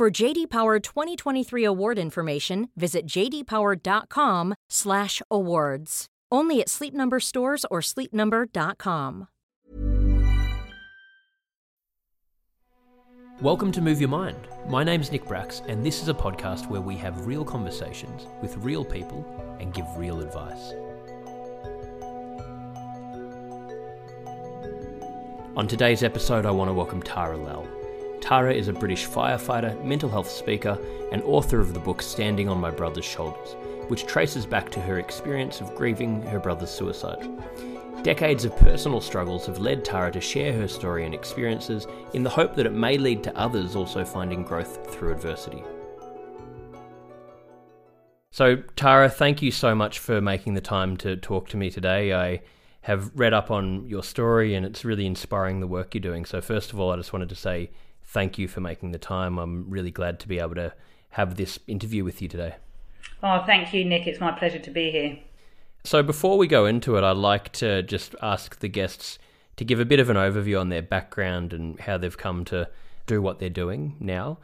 For JD Power 2023 award information, visit jdpower.com/awards. Only at Sleep Number stores or sleepnumber.com. Welcome to Move Your Mind. My name's Nick Brax, and this is a podcast where we have real conversations with real people and give real advice. On today's episode, I want to welcome Tara Lal. Tara is a British firefighter, mental health speaker, and author of the book Standing on My Brother's Shoulders, which traces back to her experience of grieving her brother's suicide. Decades of personal struggles have led Tara to share her story and experiences in the hope that it may lead to others also finding growth through adversity. So, Tara, thank you so much for making the time to talk to me today. I have read up on your story and it's really inspiring the work you're doing. So, first of all, I just wanted to say thank you for making the time. I'm really glad to be able to have this interview with you today. Oh, thank you, Nick. It's my pleasure to be here. So, before we go into it, I'd like to just ask the guests to give a bit of an overview on their background and how they've come to do what they're doing now.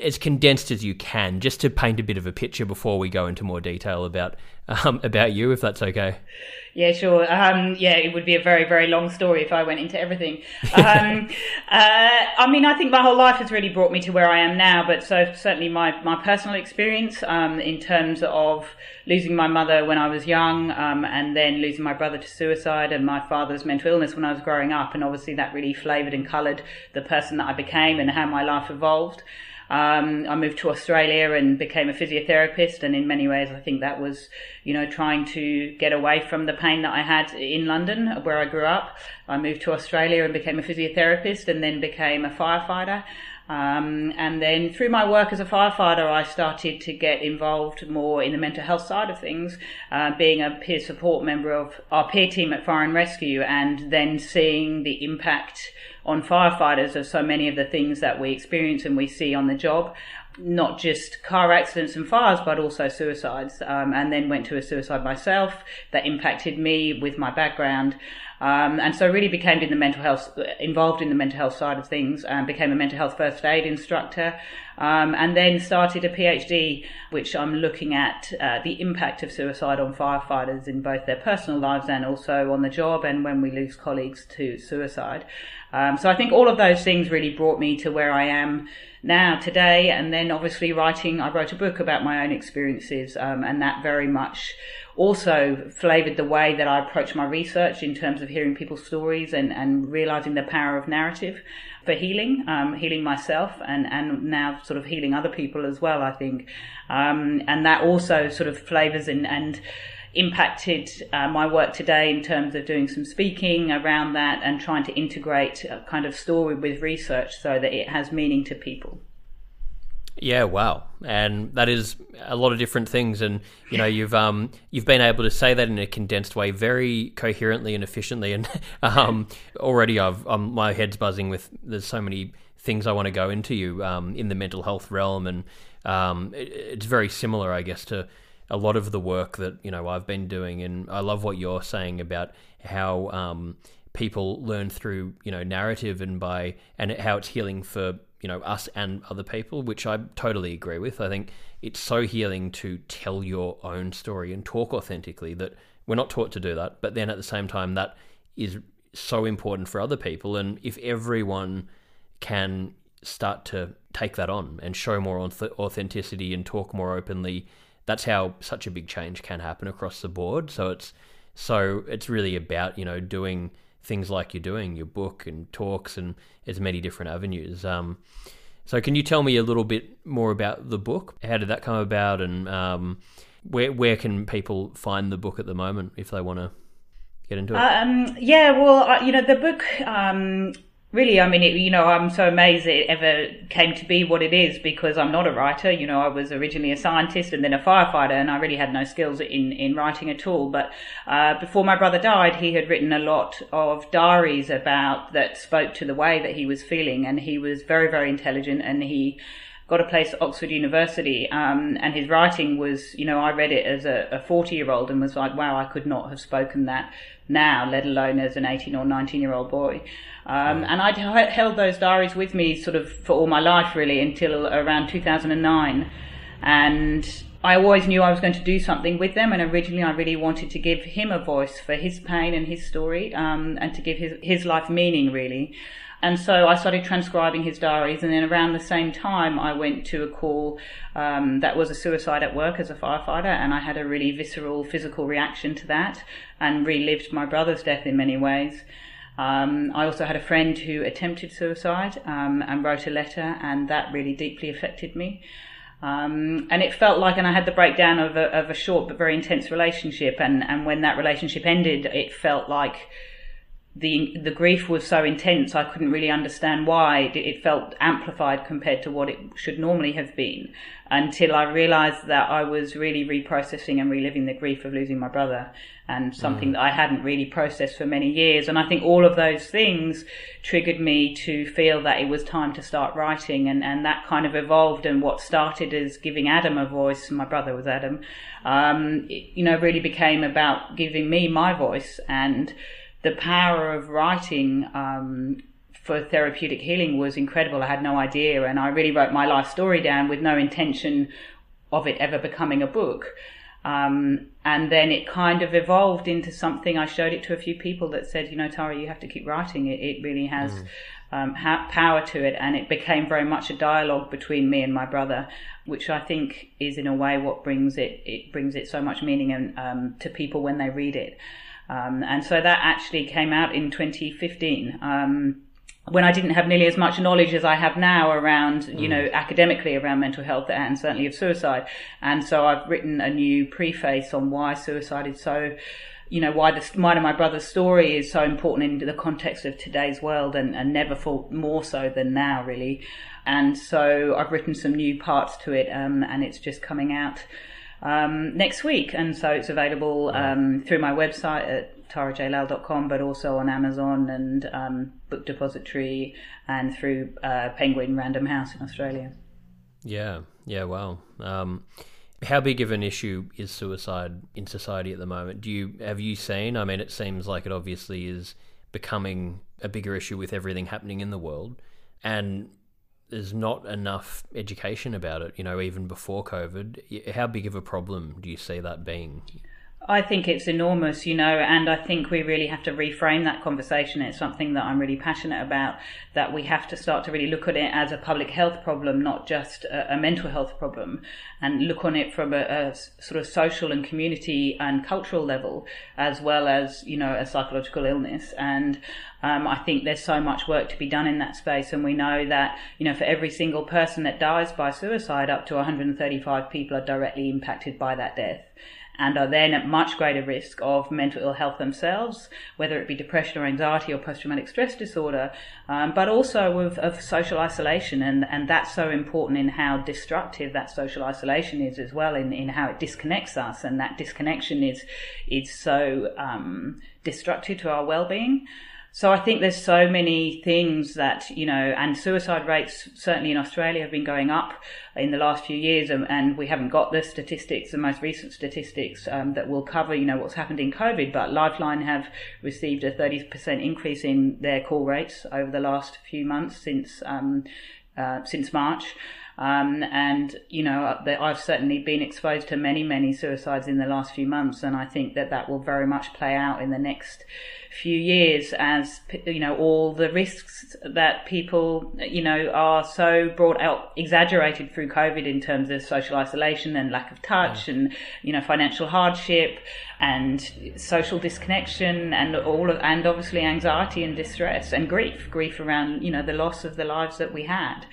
As condensed as you can, just to paint a bit of a picture before we go into more detail about um, about you, if that's okay. Yeah, sure. Um, yeah, it would be a very, very long story if I went into everything. Um, uh, I mean, I think my whole life has really brought me to where I am now, but so certainly my, my personal experience um, in terms of losing my mother when I was young um, and then losing my brother to suicide and my father's mental illness when I was growing up. And obviously that really flavoured and coloured the person that I became and how my life evolved. Um, I moved to Australia and became a physiotherapist, and in many ways, I think that was, you know, trying to get away from the pain that I had in London, where I grew up. I moved to Australia and became a physiotherapist, and then became a firefighter. Um, and then through my work as a firefighter, I started to get involved more in the mental health side of things, uh, being a peer support member of our peer team at Fire and Rescue, and then seeing the impact on firefighters of so many of the things that we experience and we see on the job not just car accidents and fires, but also suicides. Um, and then went to a suicide myself that impacted me with my background. Um, and so really became in the mental health, involved in the mental health side of things and became a mental health first aid instructor. Um, and then started a PhD, which I'm looking at uh, the impact of suicide on firefighters in both their personal lives and also on the job and when we lose colleagues to suicide. Um, so I think all of those things really brought me to where I am now today. And then obviously writing, I wrote a book about my own experiences, um, and that very much also flavored the way that I approach my research in terms of hearing people's stories and, and realizing the power of narrative for healing, um, healing myself and, and now sort of healing other people as well, I think. Um, and that also sort of flavors and, and impacted uh, my work today in terms of doing some speaking around that and trying to integrate a kind of story with research so that it has meaning to people. Yeah, wow, and that is a lot of different things, and you know you've um you've been able to say that in a condensed way, very coherently and efficiently, and um already I've um, my head's buzzing with there's so many things I want to go into you um in the mental health realm, and um it, it's very similar, I guess, to a lot of the work that you know I've been doing, and I love what you're saying about how um, people learn through you know narrative and by and how it's healing for you know us and other people, which I totally agree with. I think it's so healing to tell your own story and talk authentically that we're not taught to do that, but then at the same time that is so important for other people, and if everyone can start to take that on and show more authenticity and talk more openly that's how such a big change can happen across the board. So it's so it's really about you know doing things like you're doing your book and talks and as many different avenues. Um, so can you tell me a little bit more about the book? How did that come about, and um, where where can people find the book at the moment if they want to get into it? Um, yeah, well, uh, you know, the book um, really, I mean, it, you know, I'm so amazed it ever came to be what it is because I'm not a writer. You know, I was originally a scientist and then a firefighter, and I really had no skills in in writing at all. But uh, before my brother died, he had written a lot of diaries about that spoke to the way that he was feeling, and he was very, very intelligent, and he got a place at Oxford University, um, and his writing was, you know, I read it as a 40 year old and was like, wow, I could not have spoken that now, let alone as an 18 or 19 year old boy. Um, and I'd held those diaries with me sort of for all my life, really, until around 2009. And I always knew I was going to do something with them, and originally I really wanted to give him a voice for his pain and his story, um, and to give his his life meaning, really. And so I started transcribing his diaries, and then around the same time, I went to a call um, that was a suicide at work as a firefighter, and I had a really visceral physical reaction to that, and relived my brother's death in many ways. Um, I also had a friend who attempted suicide um, and wrote a letter, and that really deeply affected me. Um, and it felt like, and I had the breakdown of a, of a short but very intense relationship, and, and when that relationship ended, it felt like the the grief was so intense I couldn't really understand why it felt amplified compared to what it should normally have been until I realized that I was really reprocessing and reliving the grief of losing my brother and something mm. that I hadn't really processed for many years and I think all of those things triggered me to feel that it was time to start writing and, and that kind of evolved and what started as giving Adam a voice my brother was Adam um, it, you know really became about giving me my voice and the power of writing um, for therapeutic healing was incredible. I had no idea, and I really wrote my life story down with no intention of it ever becoming a book. Um, and then it kind of evolved into something. I showed it to a few people that said, you know, Tara, you have to keep writing. It, it really has mm. um, ha- power to it, and it became very much a dialogue between me and my brother, which I think is in a way what brings it. It brings it so much meaning and um, to people when they read it. Um, and so that actually came out in 2015. Um, when I didn't have nearly as much knowledge as I have now around, you mm. know, academically around mental health and certainly of suicide. And so I've written a new preface on why suicide is so, you know, why the, mine and my brother's story is so important in the context of today's world and, and never for, more so than now, really. And so I've written some new parts to it, um, and it's just coming out um, next week. And so it's available um, through my website at tarajlal.com, but also on Amazon and um, Book Depository and through uh, Penguin Random House in Australia. Yeah, yeah, wow. Um, how big of an issue is suicide in society at the moment? Do you have you seen? I mean, it seems like it obviously is becoming a bigger issue with everything happening in the world, and there's not enough education about it, you know, even before COVID. How big of a problem do you see that being? I think it's enormous, you know, and I think we really have to reframe that conversation. It's something that I'm really passionate about, that we have to start to really look at it as a public health problem, not just a, a mental health problem, and look on it from a, a, sort of social and community and cultural level, as well as, you know, a psychological illness. And um, I think there's so much work to be done in that space, and we know that, you know, for every single person that dies by suicide, up to 135 people are directly impacted by that death and are then at much greater risk of mental ill health themselves, whether it be depression or anxiety or post traumatic stress disorder, um, but also of, of, social isolation. And, and that's so important in how destructive that social isolation is as well, in, in how it disconnects us. And that disconnection is, is so um, destructive to our well being. So I think there's so many things that, you know, and suicide rates certainly in Australia have been going up in the last few years and, and we haven't got the statistics, the most recent statistics um, that will cover, you know, what's happened in COVID, but Lifeline have received a 30% increase in their call rates over the last few months since, um, uh, since March. Um, and you know, I've certainly been exposed to many, many suicides in the last few months, and I think that that will very much play out in the next few years as you know all the risks that people you know are so brought out exaggerated through covid in terms of social isolation and lack of touch yeah. and you know financial hardship and social disconnection and all of and obviously anxiety and distress and grief grief around you know the loss of the lives that we had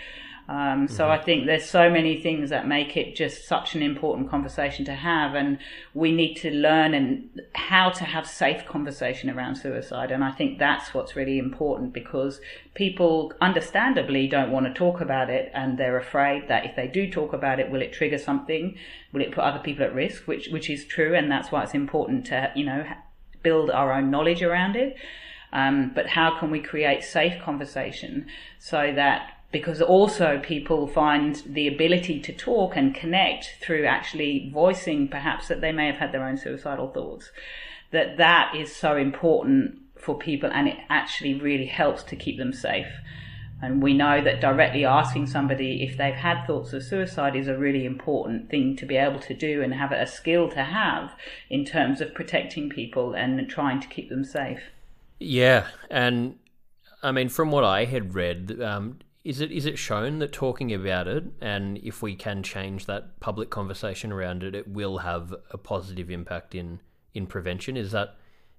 Um, so mm-hmm. I think there's so many things that make it just such an important conversation to have, and we need to learn and how to have safe conversation around suicide. And I think that's what's really important because people understandably don't want to talk about it, and they're afraid that if they do talk about it, will it trigger something? Will it put other people at risk? Which which is true, and that's why it's important to you know build our own knowledge around it. Um, but how can we create safe conversation so that because also people find the ability to talk and connect through actually voicing perhaps that they may have had their own suicidal thoughts that that is so important for people and it actually really helps to keep them safe and we know that directly asking somebody if they've had thoughts of suicide is a really important thing to be able to do and have a skill to have in terms of protecting people and trying to keep them safe. Yeah, and I mean, from what I had read, um, is it is it shown that talking about it and if we can change that public conversation around it, it will have a positive impact in in prevention? Is that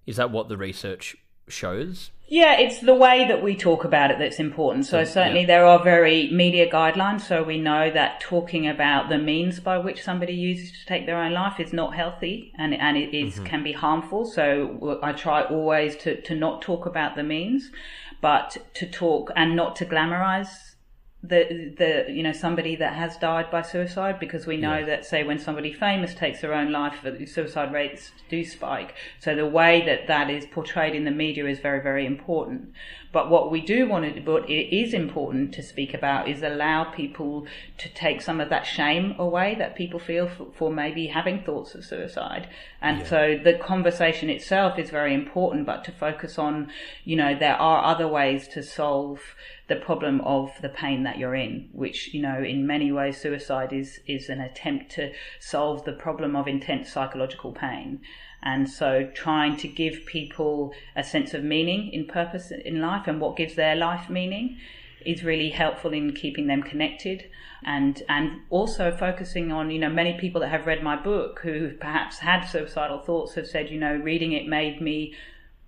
is that what the research shows? Yeah, it's the way that we talk about it that's important. So certainly yeah. there are very media guidelines. So we know that talking about the means by which somebody uses to take their own life is not healthy and, and it is, mm-hmm. can be harmful. So I try always to, to not talk about the means but to talk and not to glamorize the the you know somebody that has died by suicide because we know yeah. that say when somebody famous takes their own life the suicide rates do spike so the way that that is portrayed in the media is very very important but what we do want to but it is important to speak about is allow people to take some of that shame away that people feel for, for maybe having thoughts of suicide and yeah. so the conversation itself is very important but to focus on you know there are other ways to solve the problem of the pain that you're in, which, you know, in many ways, suicide is, is an attempt to solve the problem of intense psychological pain. And so trying to give people a sense of meaning in purpose in life and what gives their life meaning is really helpful in keeping them connected and and also focusing on you know many people that have read my book who perhaps had suicidal thoughts have said you know reading it made me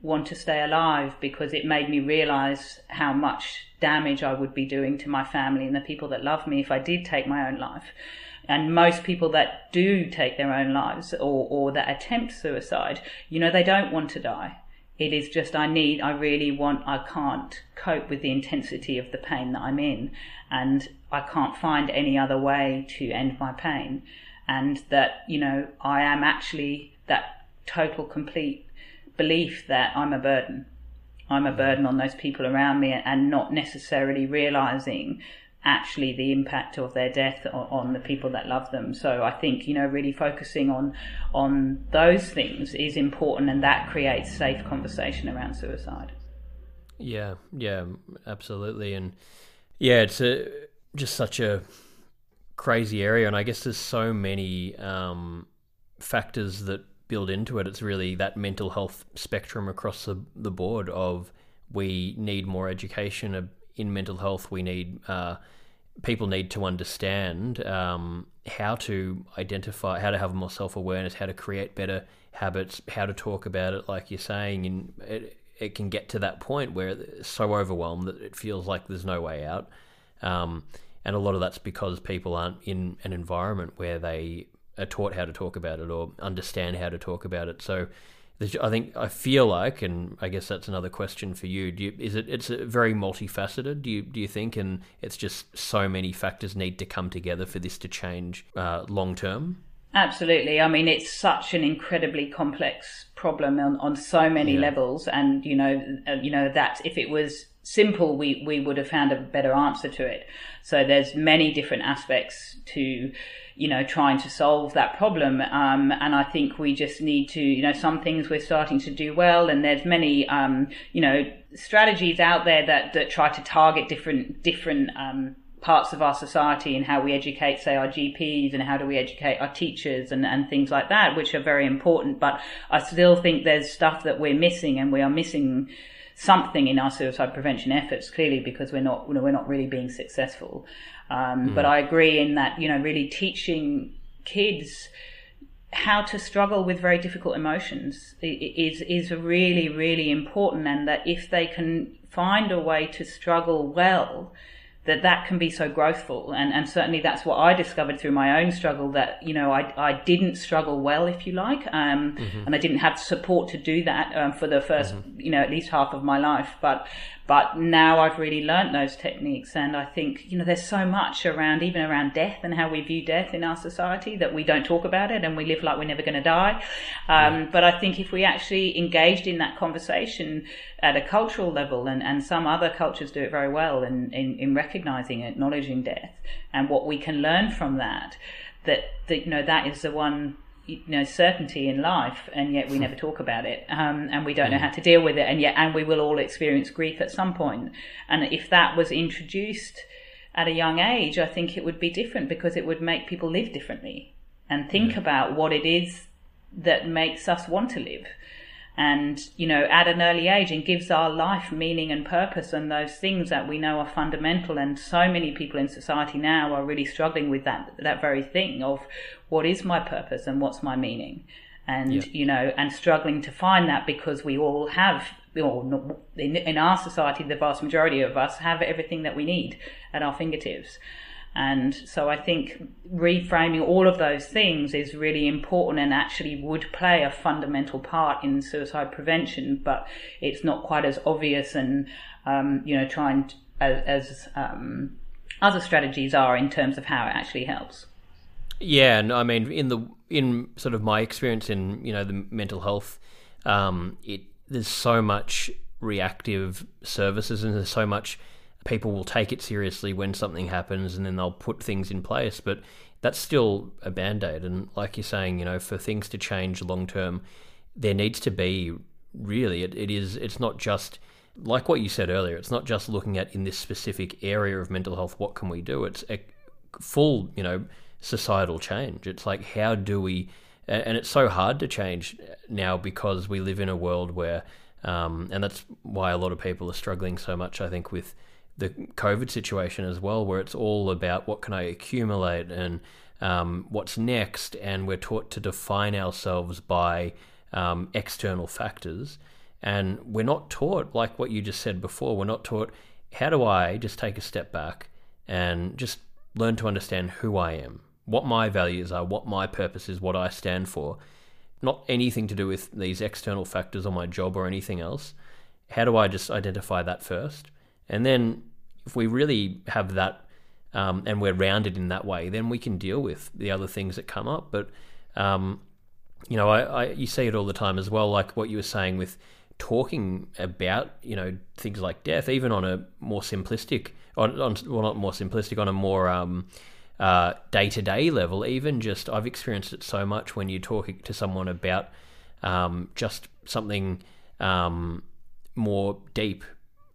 want to stay alive because it made me realize how much damage I would be doing to my family and the people that love me if I did take my own life. And most people that do take their own lives or, or that attempt suicide, you know, they don't want to die. It is just, I need, I really want, I can't cope with the intensity of the pain that I'm in. And I can't find any other way to end my pain. And that, you know, I am actually that total, complete belief that I'm a burden. I'm a burden on those people around me and not necessarily realizing actually the impact of their death on, the people that love them. So I think, you know, really focusing on, on those things is important and that creates safe conversation around suicide. Yeah, yeah, absolutely. And yeah, it's a, just such a crazy area. And I guess there's so many um, factors that build into it. It's really that mental health spectrum across the, the board of we need more education in mental health. We need uh, people need to understand um, how to identify, how to have more self awareness, how to create better habits, how to talk about it, like you're saying. And it, it can get to that point where it's so overwhelmed that it feels like there's no way out. Um, and a lot of that's because people aren't in an environment where they are taught how to talk about it or understand how to talk about it. So I think I feel like, and I guess that's another question for you. you is it it's very multifaceted? Do you do you think, and it's just so many factors need to come together for this to change uh, long term? Absolutely. I mean, it's such an incredibly complex problem on, on so many yeah. levels, and you know, uh, you know that if it was simple, we we would have found a better answer to it. So there's many different aspects to you know, trying to solve that problem. Um, and I think we just need to, you know, some things we're starting to do well, and there's many, um, you know, strategies out there that that try to target different different um, parts of our society and how we educate, say, our GPs and how do we educate our teachers and, and things like that, which are very important. But I still think there's stuff that we're missing and we are missing something in our suicide prevention efforts, clearly, because we're not, you know, we're not really being successful. Um, mm. But I agree in that, you know, really teaching kids how to struggle with very difficult emotions is is really really important and that if they can find a way to struggle well that that can be so growthful and and certainly that's what I discovered through my own struggle that you know I I didn't struggle well if you like um, mm-hmm. and I didn't have support to do that um, for the 1st mm-hmm. you know at least half of my life but but now I've really learnt those techniques, and I think you know there's so much around, even around death and how we view death in our society, that we don't talk about it, and we live like we're never going to die. Um, But I think if we actually engaged in that conversation at a cultural level, and, and some other cultures do it very well in, in, in recognizing, acknowledging death, and what we can learn from that, that, that you know that is the one you know certainty in life, and yet we never talk about it, um, and we don't know mm. how to deal with it, and yet and we will all experience grief at some point. And if that was introduced at a young age, I think it would be different because it would make people live differently and think about what it is that makes us want to live and you know at an early age and gives our life meaning and purpose and those things that we know are fundamental. And so many people in society now are really struggling with that that very thing of what is my purpose and what's my meaning. And yeah. you know and struggling to find that because we all have or in, in our society the vast majority of us have everything that we need at our fingertips and so I think reframing all of those things is really important and actually would play a fundamental part in suicide prevention, but it's not quite as obvious and, um, you know, trying as, as um, other strategies are in terms of how it actually helps. Yeah, and I mean, in the in sort of my experience in you know the mental health, um, it there's so much reactive services and there's so much people will take it seriously when something happens and then they'll put things in place. But that's still a band aid. And like you're saying, you know, for things to change long term, there needs to be really, it, it is, it's not just like what you said earlier, it's not just looking at in this specific area of mental health, what can we do? It's a full, you know, societal change. It's like, how do we, and it's so hard to change now because we live in a world where, um, and that's why a lot of people are struggling so much, I think, with the COVID situation as well, where it's all about what can I accumulate and um, what's next, and we're taught to define ourselves by um, external factors, and we're not taught like what you just said before. We're not taught how do I just take a step back and just learn to understand who I am, what my values are, what my purpose is, what I stand for. Not anything to do with these external factors or my job or anything else. How do I just identify that first? And then if we really have that um, and we're rounded in that way, then we can deal with the other things that come up. But um, you know, I, I, you see it all the time as well, like what you were saying with talking about you know things like death, even on a more simplistic, on, on well not more simplistic, on a more day to day level. Even just I've experienced it so much when you're talking to someone about um, just something um, more deep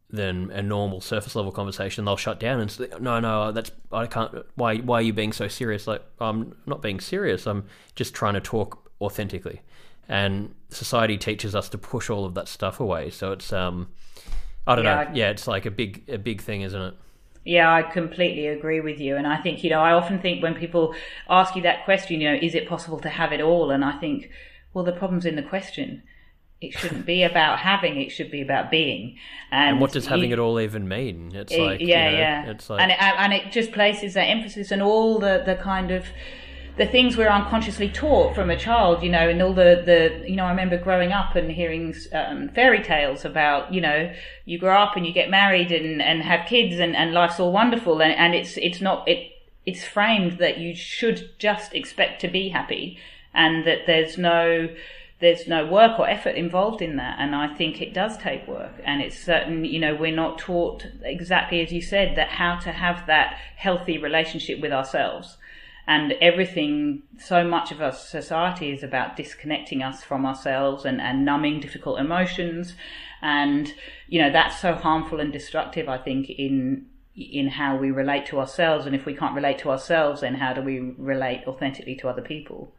than a normal surface level conversation, they'll shut down and say, "No, no, that's I can't. Why? Why are you being so serious? Like, I'm not being serious. I'm just trying to talk authentically." And society teaches us to push all of that stuff away. So it's um, I don't yeah, know. Yeah, it's like a big a big thing, isn't it? Yeah, I completely agree with you. And I think, you know, I often think when people ask you that question, you know, is it possible to have it all? And I think, well, the problem's in the question it shouldn't be about having it should be about being. And, and what does having it all even mean? It's it, like yeah you know, yeah. it's like and it, and it just places that emphasis on all the the kind of the things we're unconsciously taught from a child, you know, and all the, the you know, I remember growing up and hearing um, fairy tales about, you know, you grow up and you get married and, and have kids and, and life's all wonderful. And, and it's it's not it it's framed that you should just expect to be happy and that there's no there's no work or effort involved in that. And I think it does take work. And it's certain, you know, we're not taught exactly as you said that how to have that healthy relationship with ourselves. And everything, so much of our society is about disconnecting us from ourselves and, and numbing difficult emotions. And, you know, that's so harmful and destructive, I think, in, in how we relate to ourselves. And if we can't relate to ourselves, then how do we relate authentically to other people?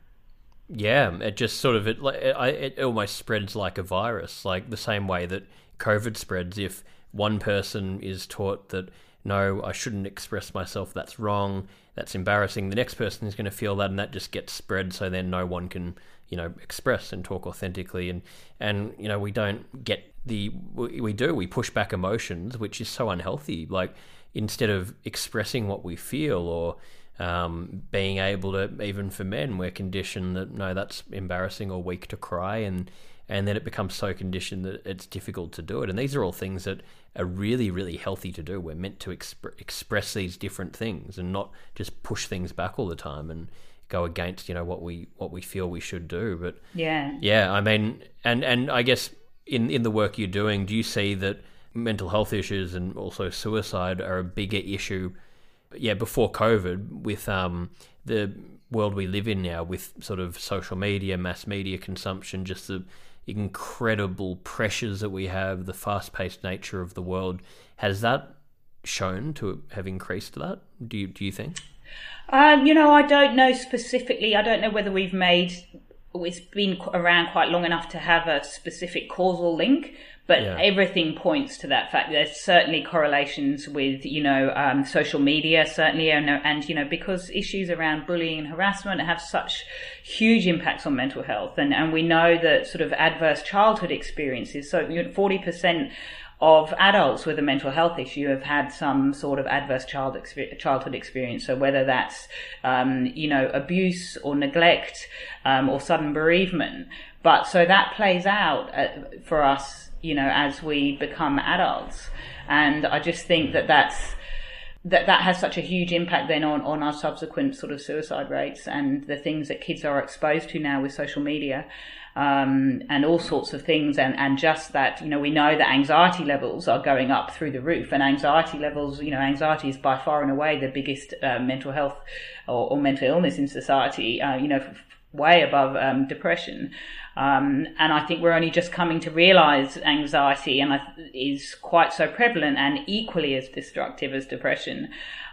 Yeah, it just sort of it, it it almost spreads like a virus, like the same way that COVID spreads. If one person is taught that no, I shouldn't express myself, that's wrong, that's embarrassing, the next person is going to feel that, and that just gets spread. So then no one can you know express and talk authentically, and and you know we don't get the we, we do we push back emotions, which is so unhealthy. Like instead of expressing what we feel or um, being able to even for men we're conditioned that no that's embarrassing or weak to cry and and then it becomes so conditioned that it's difficult to do it. And these are all things that are really really healthy to do. We're meant to exp- express these different things and not just push things back all the time and go against you know what we what we feel we should do. But yeah. yeah i mean and and i guess in in the work you're doing do you see that mental health issues and also suicide are a bigger issue yeah, before COVID, with um, the world we live in now, with sort of social media, mass media consumption, just the incredible pressures that we have, the fast paced nature of the world, has that shown to have increased that? Do you, do you think? Um, you know, I don't know specifically. I don't know whether we've made it's been around quite long enough to have a specific causal link. But yeah. everything points to that fact. There's certainly correlations with, you know, um, social media, certainly, and, and, you know, because issues around bullying and harassment have such huge impacts on mental health. And, and we know that sort of adverse childhood experiences, so 40% of adults with a mental health issue have had some sort of adverse child childhood experience. So whether that's, um, you know, abuse or neglect um, or sudden bereavement. But so that plays out uh, for us you know, as we become adults. And I just think that that's, that that has such a huge impact then on, on our subsequent sort of suicide rates and the things that kids are exposed to now with social media. Um, and all sorts of things, and, and just that, you know, we know that anxiety levels are going up through the roof, and anxiety levels, you know, anxiety is by far and away the biggest uh, mental health or, or, mental illness in society, uh, you know, way above um, depression. Um, and I think we're only just coming to realize anxiety and is quite so prevalent and equally as destructive as depression.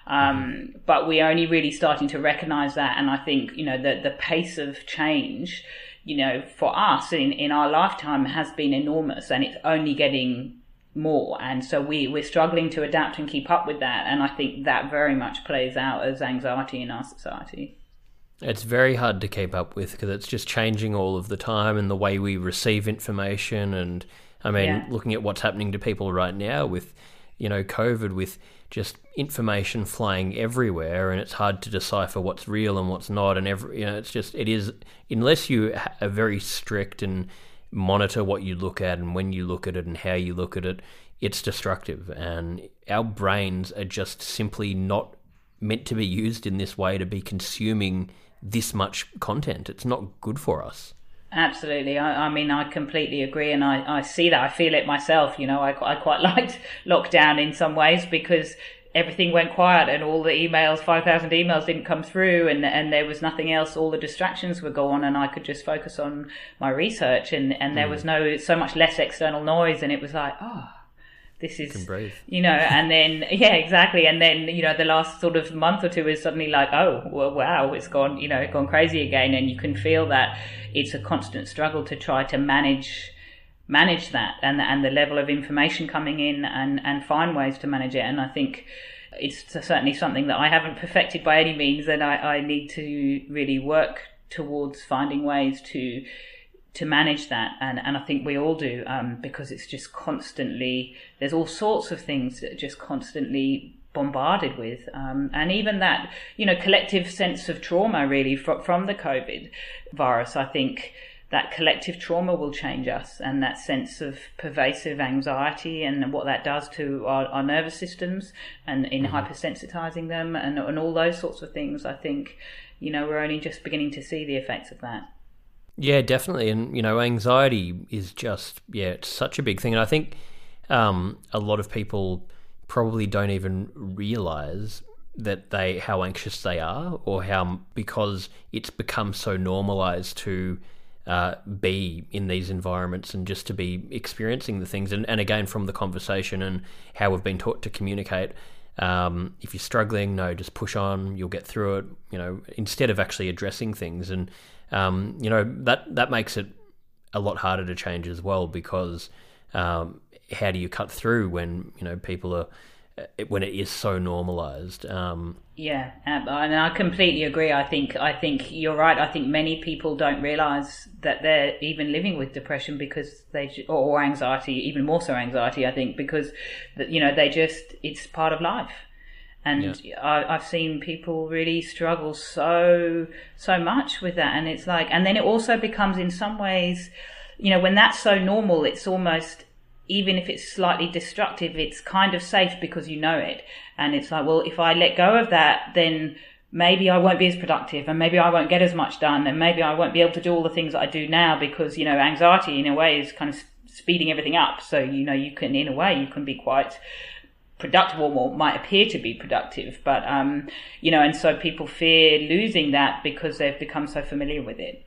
Um, but we're only really starting to recognize that. And I think, you know, the, the pace of change, you know, for us in, in our lifetime has been enormous and it's only getting more. And so we, we're struggling to adapt and keep up with that. And I think that very much plays out as anxiety in our society. It's very hard to keep up with because it's just changing all of the time and the way we receive information. And I mean, yeah. looking at what's happening to people right now with, you know, COVID, with just information flying everywhere, and it's hard to decipher what's real and what's not. And every, you know, it's just it is unless you are very strict and monitor what you look at and when you look at it and how you look at it, it's destructive. And our brains are just simply not meant to be used in this way to be consuming this much content. It's not good for us. Absolutely. I, I, mean, I completely agree. And I, I see that. I feel it myself. You know, I, I quite liked lockdown in some ways because everything went quiet and all the emails, 5,000 emails didn't come through and, and there was nothing else. All the distractions were gone and I could just focus on my research and, and there mm. was no, so much less external noise. And it was like, oh, this is you know and then yeah exactly. And then you know the last sort of month or two is suddenly like oh well, wow it's gone you know gone crazy again. And you can feel that it's a constant struggle to try to manage manage that and and the level of information coming in and and find ways to manage it. And I think it's certainly something that I haven't perfected by any means. And I, I need to really work towards finding ways to to manage that. And, and I think we all do um, because it's just constantly there's all sorts of things that are just constantly bombarded with um, and even that you know collective sense of trauma really fr- from the COVID virus. I think that collective trauma will change us and that sense of pervasive anxiety and what that does to our, our nervous systems and in mm-hmm. hypersensitizing them and, and all those sorts of things I think you know we're only just beginning to see the effects of that yeah, definitely. And, you know, anxiety is just, yeah, it's such a big thing. And I think um, a lot of people probably don't even realize that they how anxious they are or how because it's become so normalized to uh, be in these environments and just to be experiencing the things and, and again from the conversation and how we've been taught to communicate um, if you're struggling no just push on you'll get through it you know instead of actually addressing things and um, you know that that makes it a lot harder to change as well because um, how do you cut through when you know people are when it is so normalized? Um, yeah and i completely agree. I think i think you're right. I think many people don't realize that they're even living with depression because they or anxiety even more so anxiety i think because you know they just it's part of life and yeah. I, I've seen people really struggle so so much with that, and it's like, and then it also becomes in some ways, you know, when that's so normal, it's almost even if it's slightly destructive, it's kind of safe because you know it, and it's like, well, if I let go of that, then maybe I won't be as productive and maybe I won't get as much done and maybe I won't be able to do all the things that I do now because, you know, anxiety in a way is kind of speeding everything up. So, you know, you can, in a way, you can be quite productive or might appear to be productive. But, um, you know, and so people fear losing that because they've become so familiar with it.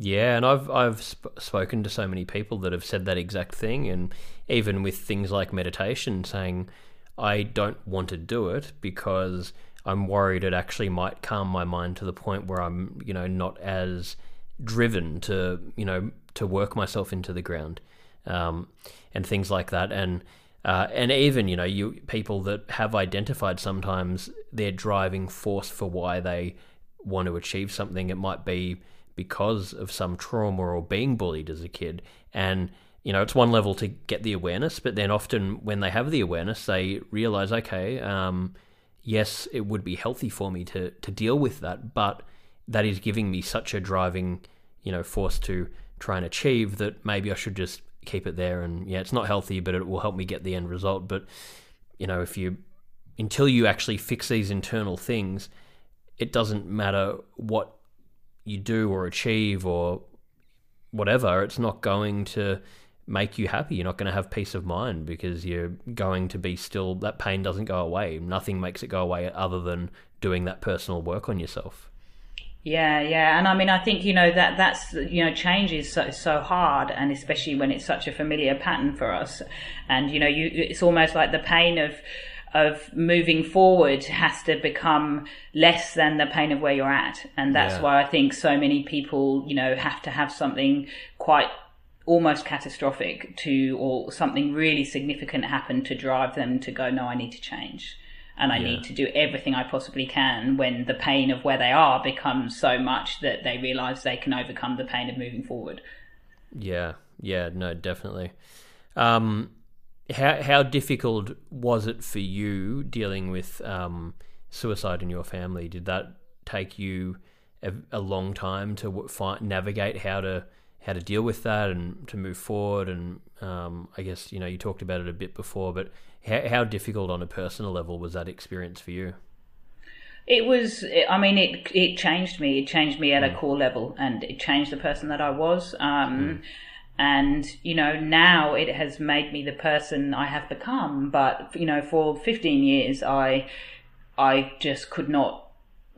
Yeah, and I've I've sp- spoken to so many people that have said that exact thing, and even with things like meditation, saying I don't want to do it because I'm worried it actually might calm my mind to the point where I'm, you know, not as driven to, you know, to work myself into the ground, um, and things like that. And uh, and even, you know, you people that have identified sometimes their driving force for why they want to achieve something. It might be because of some trauma or being bullied as a kid, and you know, it's one level to get the awareness, but then often when they have the awareness, they realize, okay. Um, yes, it would be healthy for me to to deal with that, but that is giving me such a driving, you know, force to try and achieve that maybe I should just keep it there. And yeah, it's not healthy, but it will help me get the end result. But you know, if you until you actually fix these internal things, it doesn't matter what you do or achieve or whatever. It's not going to make you happy. You're not going to have peace of mind because you're going to be still, that pain doesn't go away. Nothing makes it go away other than doing that personal work on yourself. Yeah, yeah, and I mean, I think you know that that's you know change is so, so hard, and especially when it's such a familiar pattern for us, and you know, you it's almost like the pain of of moving forward has to become less than the pain of where you're at, and that's yeah. why I think so many people you know have to have something quite almost catastrophic to or something really significant happen to drive them to go no i need to change and i yeah. need to do everything i possibly can when the pain of where they are becomes so much that they realize they can overcome the pain of moving forward yeah yeah no definitely um how how difficult was it for you dealing with um suicide in your family did that take you a, a long time to find, navigate how to how to deal with that and to move forward. And um, I guess you know you talked about it a bit before, but how, how difficult on a personal level was that experience for you? It was. I mean, it it changed me. It changed me at mm. a core level, and it changed the person that I was. Um, mm. And you know, now it has made me the person I have become. But you know, for 15 years, I I just could not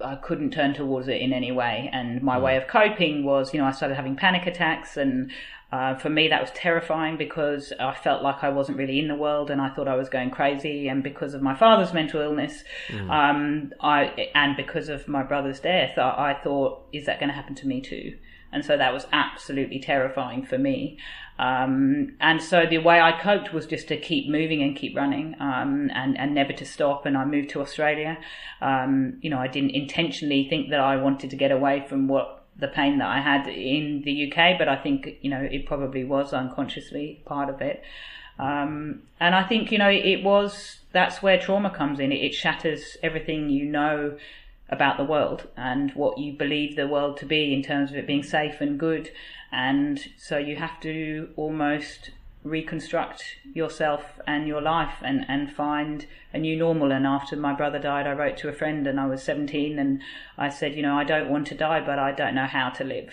I couldn't turn towards it in any way. And my mm. way of coping was, you know, I started having panic attacks. And uh, for me, that was terrifying because I felt like I wasn't really in the world and I thought I was going crazy. And because of my father's mental illness, mm. um, I, and because of my brother's death, I, I thought, is that going to happen to me too? And so that was absolutely terrifying for me. Um, and so the way I coped was just to keep moving and keep running, um, and, and never to stop. And I moved to Australia. Um, you know, I didn't intentionally think that I wanted to get away from what the pain that I had in the UK, but I think, you know, it probably was unconsciously part of it. Um, and I think, you know, it was, that's where trauma comes in. It, it shatters everything you know about the world and what you believe the world to be in terms of it being safe and good. And so you have to almost reconstruct yourself and your life and, and find a new normal. And after my brother died, I wrote to a friend and I was 17 and I said, you know, I don't want to die, but I don't know how to live.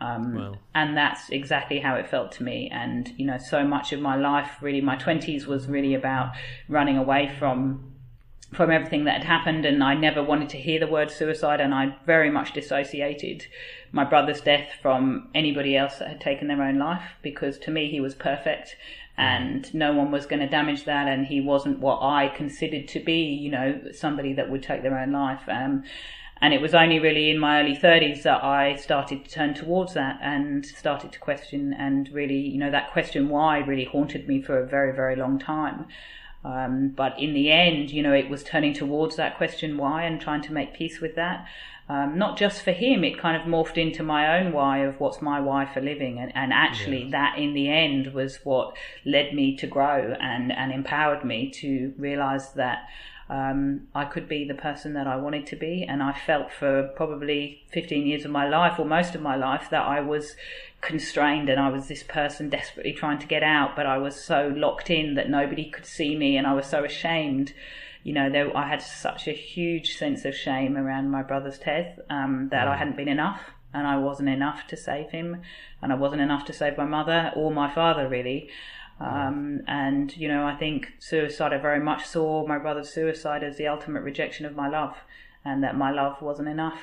Um, wow. And that's exactly how it felt to me. And, you know, so much of my life, really, my 20s was really about running away from from everything that had happened, and I never wanted to hear the word suicide, and I very much dissociated my brother's death from anybody else that had taken their own life because to me he was perfect and no one was going to damage that and he wasn't what I considered to be, you know, somebody that would take their own life. Um, and it was only really in my early 30s that I started to turn towards that and started to question and really, you know, that question why really haunted me for a very, very long time. Um, but in the end, you know, it was turning towards that question why and trying to make peace with that. Um, not just for him, it kind of morphed into my own why of what's my why for living. And, and actually, yeah. that in the end was what led me to grow and, and empowered me to realize that um, I could be the person that I wanted to be. And I felt for probably 15 years of my life or most of my life that I was constrained and I was this person desperately trying to get out, but I was so locked in that nobody could see me and I was so ashamed. You know, there, I had such a huge sense of shame around my brother's death um, that I mm. hadn't been enough and I wasn't enough to save him and I wasn't enough to save my mother or my father really. Um, and, you know, I think suicide, I very much saw my brother's suicide as the ultimate rejection of my love and that my love wasn't enough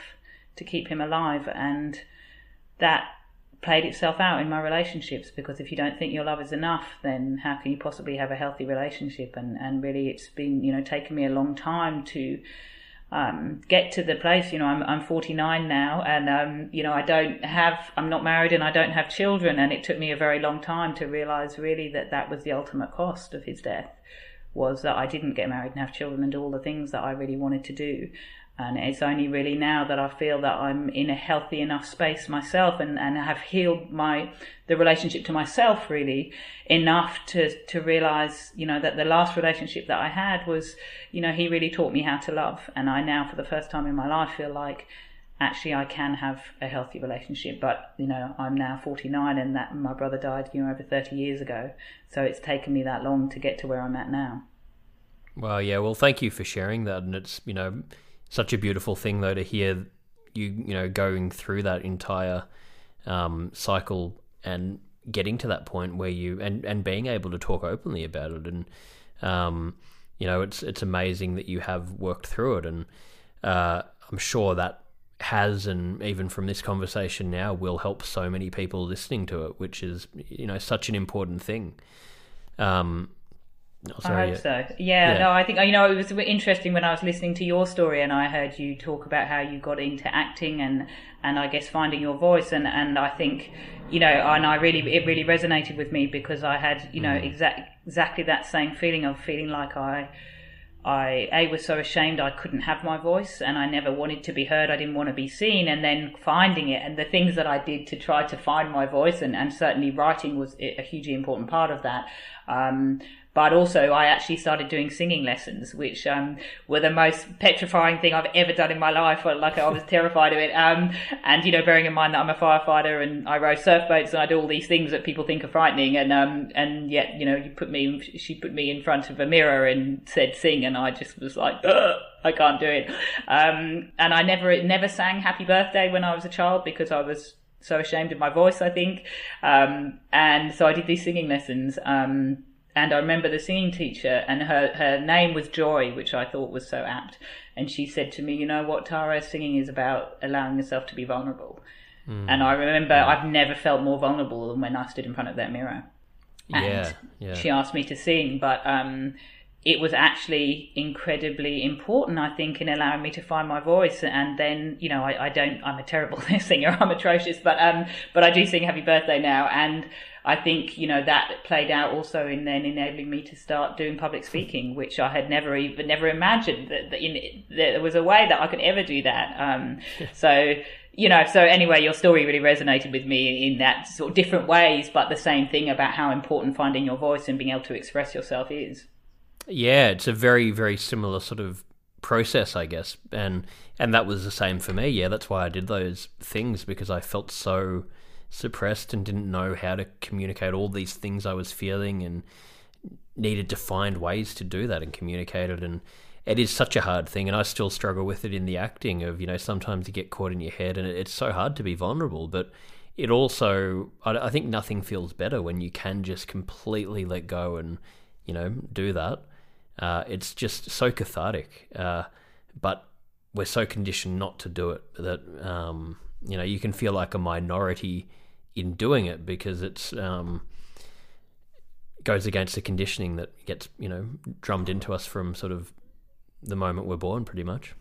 to keep him alive. And that played itself out in my relationships because if you don't think your love is enough, then how can you possibly have a healthy relationship? And, and really, it's been, you know, taken me a long time to um, get to the place. You know, I'm I'm 49 now, and um, you know, I don't have, I'm not married, and I don't have children, and it took me a very long time to realize really that that was the ultimate cost of his death, was that I didn't get married and have children and do all the things that I really wanted to do. And it's only really now that I feel that I'm in a healthy enough space myself and, and have healed my the relationship to myself really enough to to realize, you know, that the last relationship that I had was, you know, he really taught me how to love. And I now for the first time in my life feel like actually I can have a healthy relationship. But, you know, I'm now 49 and that my brother died, you know, over 30 years ago. So it's taken me that long to get to where I'm at now. Well, yeah. Well, thank you for sharing that. And it's, you know, such a beautiful thing though to hear you you know going through that entire um, cycle and getting to that point where you and and being able to talk openly about it. And um, you know it's it's amazing that you have worked through it. And uh, I'm sure that has and even from this conversation now will help so many people listening to it which is you know such an important thing. Um, Oh, sorry, I hope so. Yeah, yeah, no, I think you know it was interesting when I was listening to your story and I heard you talk about how you got into acting and and I guess finding your voice and and I think you know and I really it really resonated with me because I had you know mm. exact exactly that same feeling of feeling like I I a was so ashamed I couldn't have my voice and I never wanted to be heard. I didn't want to be seen, and then finding it and the things that I did to try to find my voice and and certainly writing was a hugely important part of that. Um, but also, I actually started doing singing lessons, which um, were the most petrifying thing I've ever done in my life. Like I was terrified of it. Um, and you know, bearing in mind that I'm a firefighter and I row surf boats and I do all these things that people think are frightening, and um, and yet you know, you put me, she put me in front of a mirror and said sing, and I just was like. I can't do it. Um, and I never, never sang happy birthday when I was a child because I was so ashamed of my voice, I think. Um, and so I did these singing lessons. Um, and I remember the singing teacher, and her, her name was Joy, which I thought was so apt. And she said to me, You know what, Tara, singing is about allowing yourself to be vulnerable. Mm. And I remember yeah. I've never felt more vulnerable than when I stood in front of that mirror. And yeah, yeah. she asked me to sing, but um, it was actually incredibly important, I think, in allowing me to find my voice. And then, you know, I, I don't, I'm a terrible singer, I'm atrocious, but, um, but I do sing Happy Birthday now. And I think, you know, that played out also in then enabling me to start doing public speaking, which I had never even, never imagined that, that in, there was a way that I could ever do that. Um, so, you know, so anyway, your story really resonated with me in that sort of different ways, but the same thing about how important finding your voice and being able to express yourself is. Yeah, it's a very very similar sort of process, I guess, and and that was the same for me. Yeah, that's why I did those things because I felt so suppressed and didn't know how to communicate all these things I was feeling and needed to find ways to do that and communicate it. And it is such a hard thing and I still struggle with it in the acting of you know sometimes you get caught in your head and it's so hard to be vulnerable but it also I, think nothing feels better when you can just completely let go and you know do that uh, it's just so cathartic. Uh, but we're so conditioned not to do it that um, you know you can feel like a minority in doing it because it's um, goes against the conditioning that gets you know drummed into us from sort of the moment we're born, pretty much.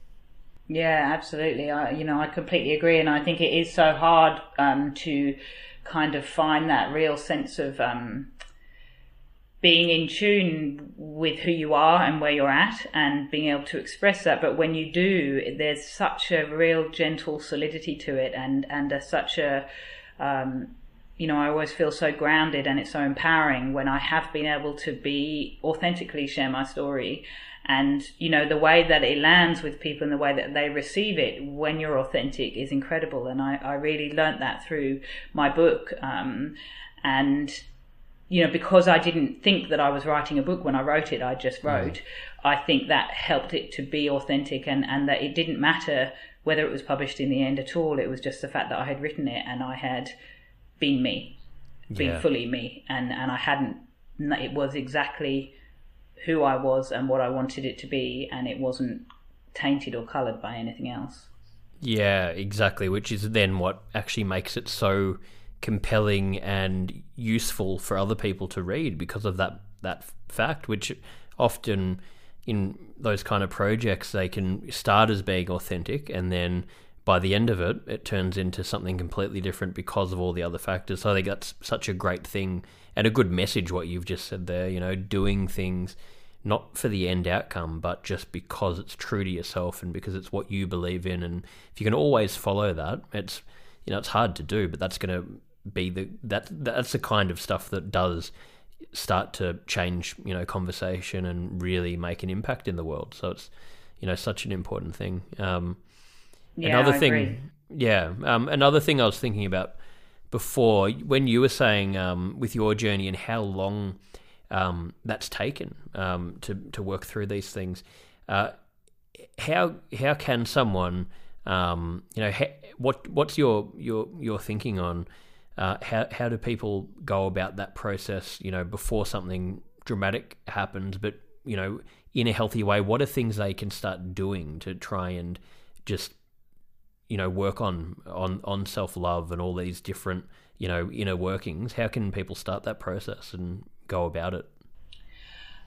Yeah, absolutely. I, you know, I completely agree, and I think it is so hard um, to kind of find that real sense of um, being in tune with who you are and where you're at and being able to express that. But when you do, there's such a real gentle solidity to it and, and a, such a, um, you know, I always feel so grounded and it's so empowering when I have been able to be authentically share my story. And, you know, the way that it lands with people and the way that they receive it when you're authentic is incredible. And I, I really learnt that through my book. Um, and, you know, because I didn't think that I was writing a book when I wrote it, I just wrote. Mm. I think that helped it to be authentic and, and that it didn't matter whether it was published in the end at all. It was just the fact that I had written it and I had been me, been yeah. fully me, and and I hadn't. It was exactly who I was and what I wanted it to be, and it wasn't tainted or coloured by anything else. Yeah, exactly. Which is then what actually makes it so compelling and useful for other people to read because of that that fact, which often in those kind of projects they can start as being authentic and then by the end of it, it turns into something completely different because of all the other factors. So I think that's such a great thing and a good message, what you've just said there, you know, doing things not for the end outcome, but just because it's true to yourself and because it's what you believe in. And if you can always follow that, it's, you know, it's hard to do, but that's going to be the, that, that's the kind of stuff that does start to change, you know, conversation and really make an impact in the world. So it's, you know, such an important thing. Um, yeah, another I thing, agree. yeah, um, another thing I was thinking about before when you were saying um, with your journey and how long um, that's taken um, to to work through these things. Uh, how how can someone um, you know ha- what what's your your your thinking on uh, how how do people go about that process? You know before something dramatic happens, but you know in a healthy way. What are things they can start doing to try and just you know work on on on self love and all these different you know inner workings how can people start that process and go about it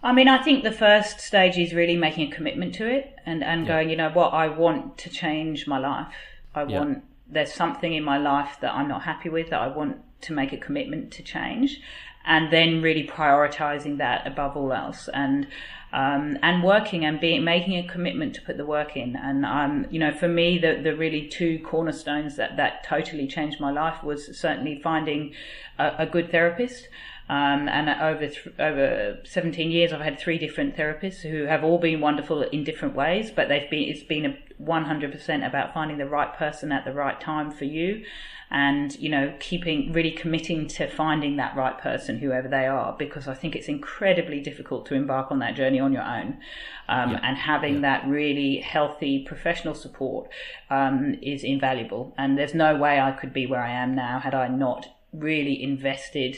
I mean, I think the first stage is really making a commitment to it and, and yeah. going, you know what, I want to change my life. I yeah. want, there's something in my life that I'm not happy with that I want to make a commitment to change. And then really prioritizing that above all else. And um, and working and being making a commitment to put the work in. And um, you know, for me, the the really two cornerstones that that totally changed my life was certainly finding a, a good therapist. Um, and over th- over 17 years, I've had three different therapists who have all been wonderful in different ways. But they've been it's been a 100% about finding the right person at the right time for you, and you know keeping really committing to finding that right person whoever they are because i think it's incredibly difficult to embark on that journey on your own um, yeah. and having yeah. that really healthy professional support um, is invaluable and there's no way i could be where i am now had i not really invested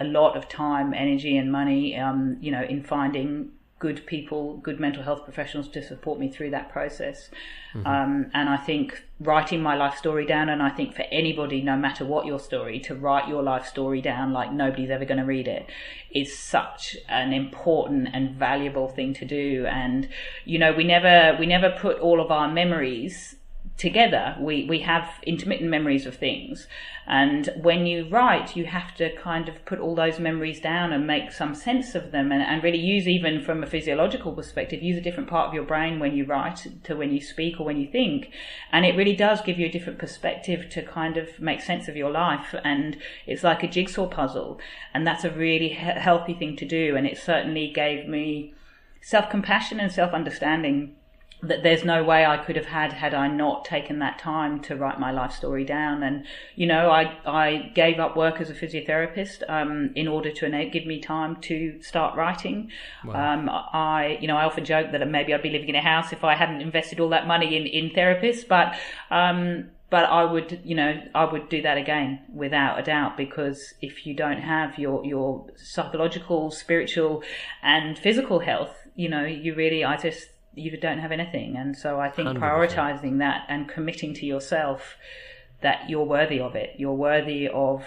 a lot of time energy and money um, you know in finding good people, good mental health professionals to support me through that process. Mm-hmm. Um, and I think writing my life story down, and I think for anybody, no matter what your story, to write your life story down like nobody's ever going to read it is such an important and valuable thing to do. And, you know, we never, we never put all of our memories together. We, we have intermittent memories of things. And when you write, you have to kind of put all those memories down and make some sense of them and, and really use, even from a physiological perspective, use a different part of your brain when you write to when you speak or when you think. And it really does give you a different perspective to kind of make sense of your life. And it's like a jigsaw puzzle. And that's a really he- healthy thing to do. And it certainly gave me self compassion and self understanding that there's no way I could have had had I not taken that time to write my life story down. And you know, I I gave up work as a physiotherapist um, in order to give me time to start writing. Wow. Um, I you know I often joke that maybe I'd be living in a house if I hadn't invested all that money in in therapists, but. Um, but I would, you know, I would do that again without a doubt because if you don't have your your psychological, spiritual, and physical health, you know, you really, I just you don't have anything. And so I think 100%. prioritizing that and committing to yourself that you're worthy of it. You're worthy of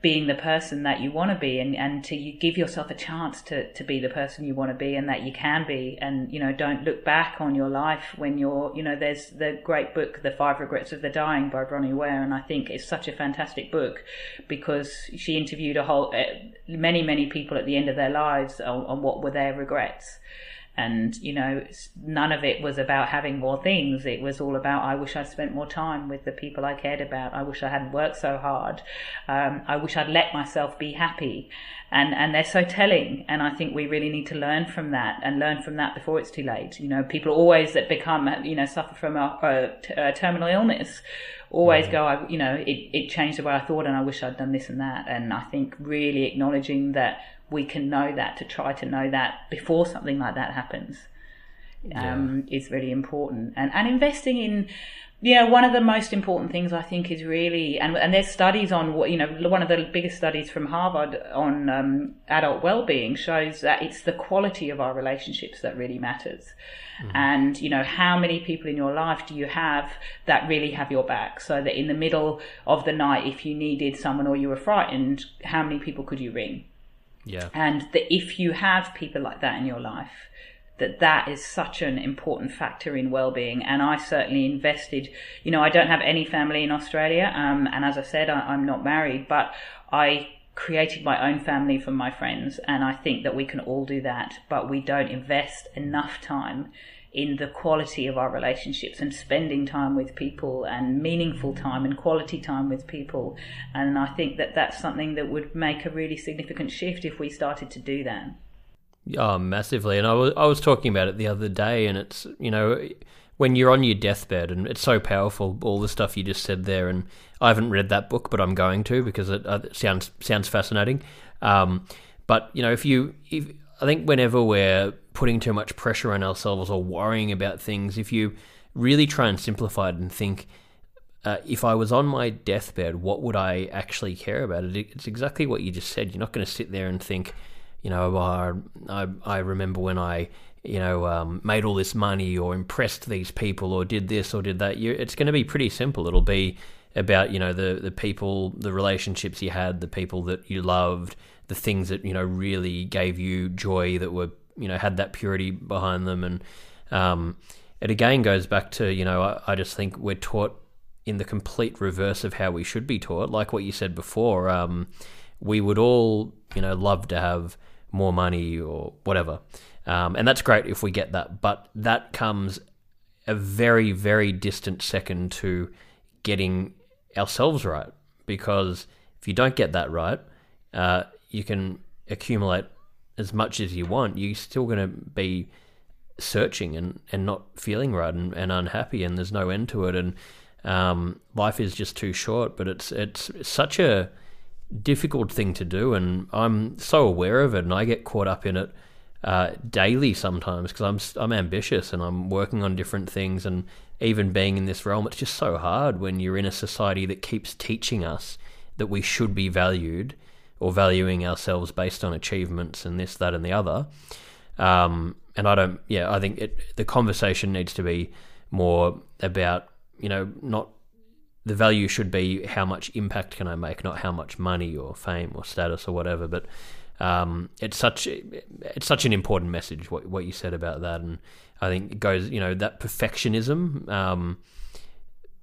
being the person that you want to be and, and to you give yourself a chance to, to be the person you want to be and that you can be and you know don't look back on your life when you're you know there's the great book the five regrets of the dying by Bronnie Ware and I think it's such a fantastic book because she interviewed a whole eh, many many people at the end of their lives on, on what were their regrets And, you know, none of it was about having more things. It was all about, I wish I'd spent more time with the people I cared about. I wish I hadn't worked so hard. Um, I wish I'd let myself be happy. And, and they're so telling. And I think we really need to learn from that and learn from that before it's too late. You know, people always that become, you know, suffer from a, a, a terminal illness always mm. go, I, you know, it, it changed the way I thought and I wish I'd done this and that. And I think really acknowledging that we can know that to try to know that before something like that happens um, yeah. is really important. And, and investing in, you know, one of the most important things I think is really, and, and there's studies on what, you know, one of the biggest studies from Harvard on um, adult well-being shows that it's the quality of our relationships that really matters. Mm-hmm. And, you know, how many people in your life do you have that really have your back? So that in the middle of the night, if you needed someone or you were frightened, how many people could you ring? Yeah. And that if you have people like that in your life, that that is such an important factor in well-being and i certainly invested you know i don't have any family in australia um, and as i said I, i'm not married but i created my own family from my friends and i think that we can all do that but we don't invest enough time in the quality of our relationships and spending time with people and meaningful time and quality time with people. And I think that that's something that would make a really significant shift if we started to do that. Oh, massively. And I was, I was talking about it the other day, and it's, you know, when you're on your deathbed, and it's so powerful, all the stuff you just said there. And I haven't read that book, but I'm going to because it, uh, it sounds sounds fascinating. Um, but you know, if you, if I think whenever we're putting too much pressure on ourselves or worrying about things, if you really try and simplify it and think, uh, if I was on my deathbed, what would I actually care about? It, it's exactly what you just said. You're not going to sit there and think, you know, oh, I, I remember when I, you know, um, made all this money or impressed these people or did this or did that. You, it's going to be pretty simple. It'll be about, you know, the, the people, the relationships you had, the people that you loved, the things that, you know, really gave you joy that were you know had that purity behind them, and um, it again goes back to you know I, I, just think we're taught in the complete reverse of how we should be taught. Like what you said before, um, we would all you know love to have more money or whatever, um, and that's great if we get that, but that comes a very very distant second to getting ourselves right. Because if you don't get that right, uh, you can accumulate as much as you want, you're still going to be searching and, and not feeling right and, and unhappy, and there's no end to it. And um, life is just too short, but it's it's such a difficult thing to do, and I'm so aware of it, and I get caught up in it uh, daily sometimes because I'm I'm ambitious and I'm working on different things, and even being in this realm, it's just so hard when you're in a society that keeps teaching us that we should be valued or valuing ourselves based on achievements and this, that, and the other. Um, and I don't, yeah, I think it, the conversation needs to be more about, you know, not the value should be how much impact can I make, not how much money or fame or status or whatever. But um, it's such it's such an important message what what you said about that, and I think it goes, you know, that perfectionism um,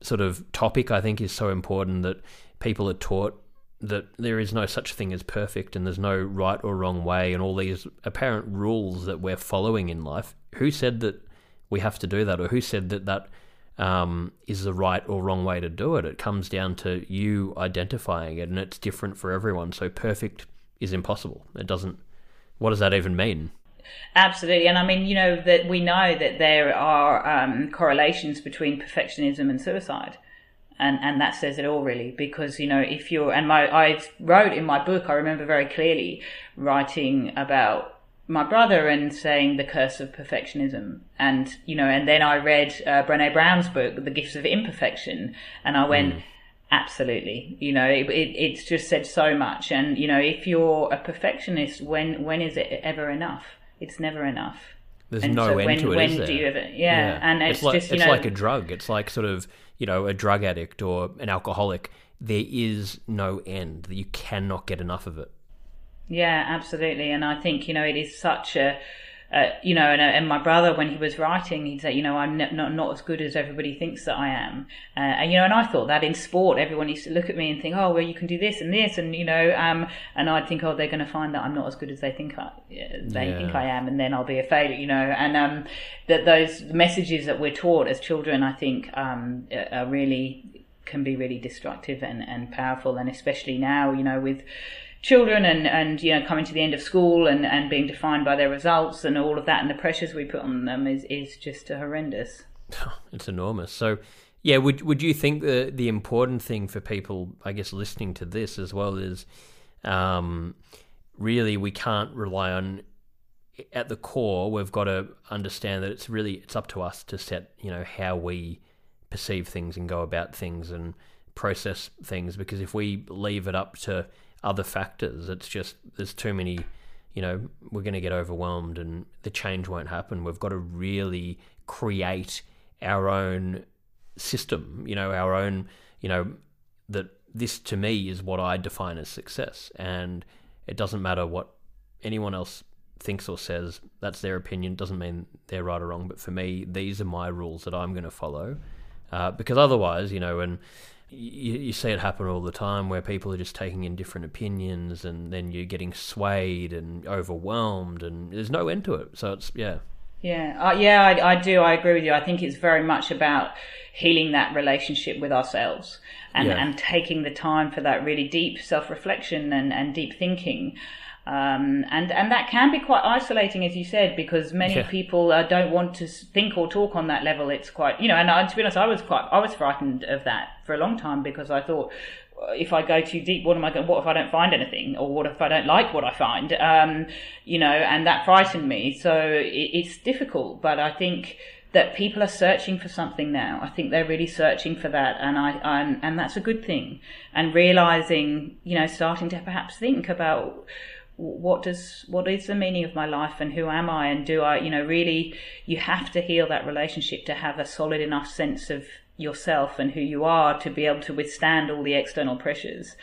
sort of topic. I think is so important that people are taught that there is no such thing as perfect and there's no right or wrong way and all these apparent rules that we're following in life. Who said that we have to do that or who said that that um, is the right or wrong way to do it? It comes down to you identifying it and it's different for everyone. So perfect is impossible. It doesn't, what does that even mean? Absolutely, and I mean, you know that we know that there are um, correlations between perfectionism and suicide and and that says it all really because you know if you're and my I wrote in my book I remember very clearly writing about my brother and saying the curse of perfectionism and you know and then I read uh, Brené Brown's book The Gifts of Imperfection and I went mm. absolutely you know it, it, it's just said so much and you know if you're a perfectionist when when is it ever enough it's never enough there's and no so end when, to it. When do you ever? Yeah, yeah. and it's, it's like, just it's know, like a drug. It's like sort of you know, a drug addict or an alcoholic, there is no end. That you cannot get enough of it. Yeah, absolutely. And I think, you know, it is such a, uh, you know, and, and my brother, when he was writing, he'd say, you know, I'm not, not as good as everybody thinks that I am. Uh, and, you know, and I thought that in sport, everyone used to look at me and think, oh, well, you can do this and this. And, you know, um, and I'd think, oh, they're going to find that I'm not as good as they think I, they yeah. think I am. And then I'll be a failure, you know, and, um, that those messages that we're taught as children, I think, um, are really, can be really destructive and, and powerful. And especially now, you know, with, children and, and you know coming to the end of school and, and being defined by their results and all of that and the pressures we put on them is, is just horrendous. It's enormous. So yeah, would would you think the the important thing for people, I guess, listening to this as well is um, really we can't rely on at the core we've got to understand that it's really it's up to us to set you know how we perceive things and go about things and process things because if we leave it up to other factors. It's just there's too many. You know, we're going to get overwhelmed, and the change won't happen. We've got to really create our own system. You know, our own. You know, that this to me is what I define as success, and it doesn't matter what anyone else thinks or says. That's their opinion. Doesn't mean they're right or wrong. But for me, these are my rules that I'm going to follow. Uh, because otherwise, you know, and you, you see it happen all the time where people are just taking in different opinions and then you're getting swayed and overwhelmed and there's no end to it. So it's, yeah. Yeah, uh, yeah, I, I, do. I agree with you. I think it's very much about healing that relationship with ourselves and, yeah. and taking the time for that really deep self reflection and, and deep thinking. Um, and and that can be quite isolating, as you said, because many yeah. people uh, don't want to think or talk on that level. It's quite, you know, and uh, to be honest, I was quite, I was frightened of that for a long time because I thought, if I go too deep, what am I going? What if I don't find anything, or what if I don't like what I find? Um, you know, and that frightened me. So it, it's difficult, but I think that people are searching for something now. I think they're really searching for that, and I I'm, and that's a good thing. And realizing, you know, starting to perhaps think about what does what is the meaning of my life and who am I? And do I you know really you have to heal that relationship to have a solid enough sense of yourself and who you are to be able to withstand all the external pressures.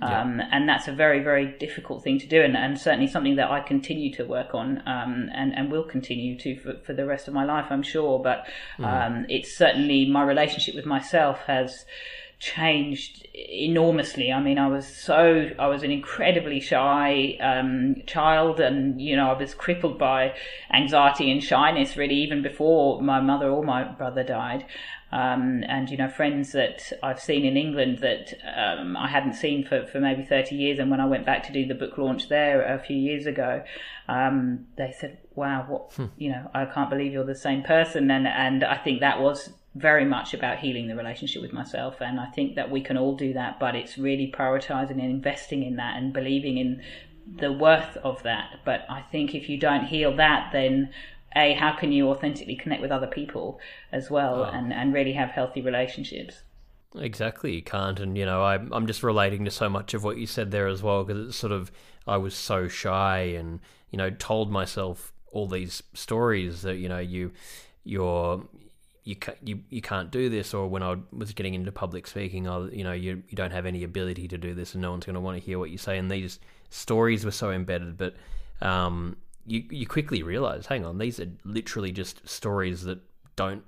Um, and that's a very very difficult thing to do and, and certainly something that I continue to work on um, and and will continue to for, for, the rest of my life I'm sure. But mm. um, it's certainly my relationship with myself has changed enormously. I mean, I was so I was an incredibly shy um, child, and you know, I was crippled by anxiety and shyness really even before my mother or my brother died. Um, and you know, friends that I've seen in England that um, I hadn't seen for, for maybe 30 years. And when I went back to do the book launch there a few years ago, um, they said, "Wow, what hmm. you know, I can't believe you're the same person." And and I think that was very much about healing the relationship with myself. And I think that we can all do that, but it's really prioritizing and investing in that and believing in the worth of that. But I think if you don't heal that, then a how can you authentically connect with other people as well oh. and and really have healthy relationships exactly you can't and you know I'm, I'm just relating to so much of what you said there as well because it's sort of i was so shy and you know told myself all these stories that you know you you're you you you can't do this, or when I was getting into public speaking, I you know you you don't have any ability to do this, and no one's going to want to hear what you say. And these stories were so embedded, but um, you you quickly realize, hang on, these are literally just stories that don't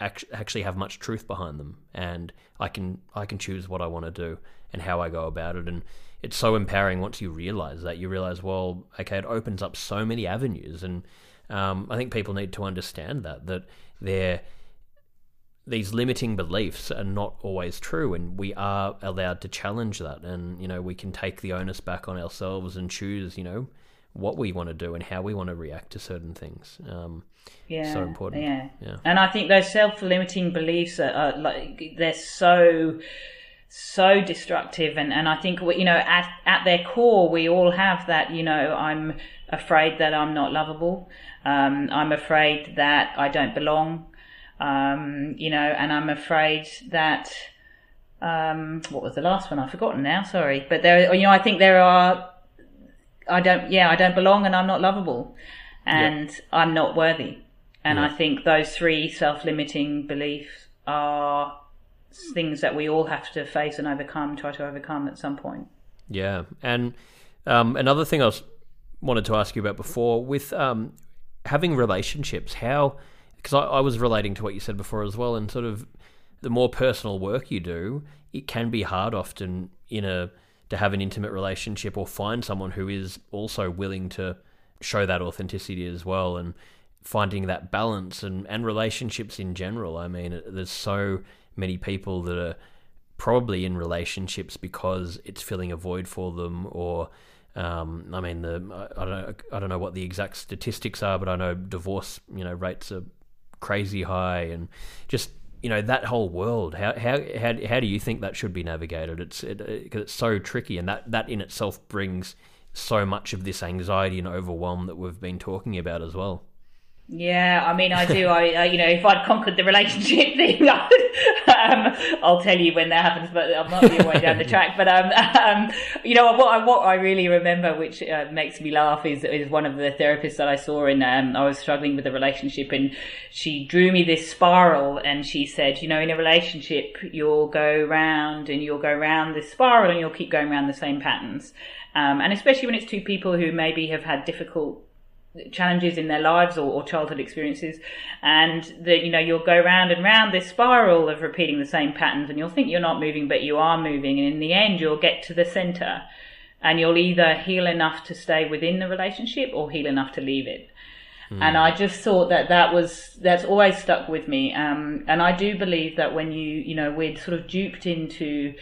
actually have much truth behind them, and I can I can choose what I want to do and how I go about it, and it's so empowering once you realize that. You realize, well, okay, it opens up so many avenues, and um, I think people need to understand that that they're these limiting beliefs are not always true and we are allowed to challenge that. And you know we can take the onus back on ourselves and choose you know what we want to do and how we want to react to certain things um, yeah so important. yeah. yeah. And i think those self-limiting beliefs are, are like they're so so destructive and and i think you know at at their core we all have that you know i'm afraid that i'm not lovable um, i'm afraid that i don't belong um, you know, and I'm afraid that um, what was the last one? I've forgotten now. Sorry, but there, you know, I think there are. I don't. Yeah, I don't belong, and I'm not lovable, and yeah. I'm not worthy. And yeah. I think those three self-limiting beliefs are things that we all have to face and overcome, try to overcome at some point. Yeah, and um, another thing I was wanted to ask you about before with um, having relationships, how because I, I was relating to what you said before as well, and sort of the more personal work you do, it can be hard often in a to have an intimate relationship or find someone who is also willing to show that authenticity as well and finding that balance and, and relationships in general. I mean, there's so many people that are probably in relationships because it's filling a void for them or um, I mean the I don't know, I don't know what the exact statistics are but I know divorce you know rates are crazy high and just you know that whole world how how how, how do you think that should be navigated? It's it, it, it's so tricky and that that in itself brings so much of this anxiety and overwhelm that we've been talking about as well yeah, I mean, I do. I, uh, you know, if I'd conquered the relationship thing, um, I'll tell you when that happens, but I might be a way down the track. But um, um, you know, what I, what I really remember, which uh, makes me laugh, is is one of the therapists that I saw, and um, I was struggling with a relationship, and she drew me this spiral, and she said, you know, in a relationship, you'll go round and you'll go round this spiral, and you'll keep going around the same patterns, um, and especially when it's two people who maybe have had difficult challenges in their lives or, or, childhood experiences and that you know you'll go round and round this spiral of repeating the same patterns and you'll think you're not moving but you are moving and in the end you'll get to the center and you'll either heal enough to stay within the relationship or heal enough to leave it mm. and i just thought that that was that's always stuck with me um, and i do believe that when you you know we're sort of duped into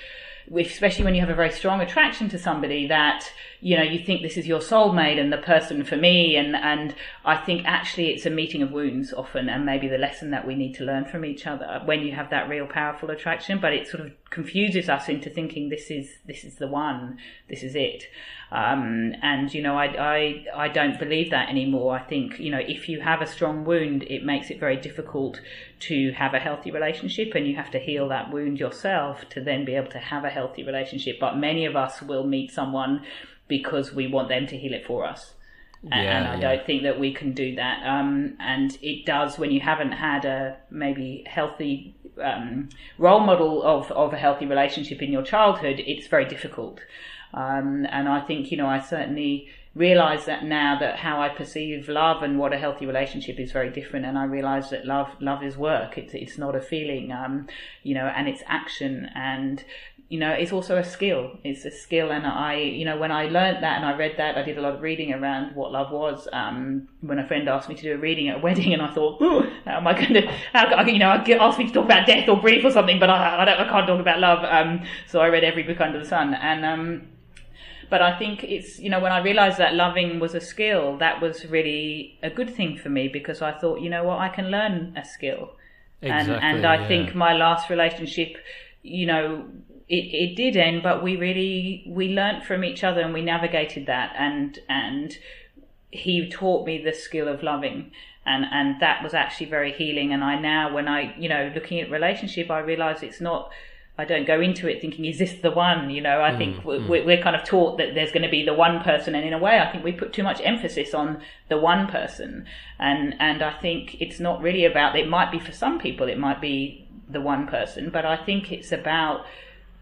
especially when you have a very strong attraction to somebody that you know you think this is your soulmate and the person for me. And and I think actually it's a meeting of wounds often and maybe the lesson that we need to learn from each other when you have that real powerful attraction. But it sort of confuses us into thinking this is this is the one this is it um, and you know I, I I don't believe that anymore I think you know if you have a strong wound it makes it very difficult to have a healthy relationship and you have to heal that wound yourself to then be able to have a healthy relationship. But many of us will meet someone because we want them to heal it for us. Yeah, and I yeah. don't think that we can do that. Um, and it does when you haven't had a maybe healthy um, role model of, of a healthy relationship in your childhood, it's very difficult. Um, and I think, you know, I certainly realize that now that how I perceive love and what a healthy relationship is very different. And I realize that love, love is work. It's, it's not a feeling, um, you know, and it's action. And, you know, it's also a skill. It's a skill. And I, you know, when I learned that and I read that, I did a lot of reading around what love was. Um, when a friend asked me to do a reading at a wedding and I thought, how am I going to, how, you know, asked me to talk about death or grief or something, but I, I, I can't talk about love. Um, so I read every book under the sun. And, um, but I think it's, you know, when I realized that loving was a skill, that was really a good thing for me because I thought, you know what, I can learn a skill. Exactly, and, and I yeah. think my last relationship, you know, it, it did end, but we really, we learnt from each other and we navigated that and, and he taught me the skill of loving and and that was actually very healing and i now when i you know looking at relationship i realize it's not I don't go into it thinking, is this the one? You know, I mm, think we're, mm. we're, kind of taught that there's going to be the one person, and in a way, I think we put too much emphasis on the one person, and and I think it's not really about. It might be for some people, it might be the one person, but I think it's about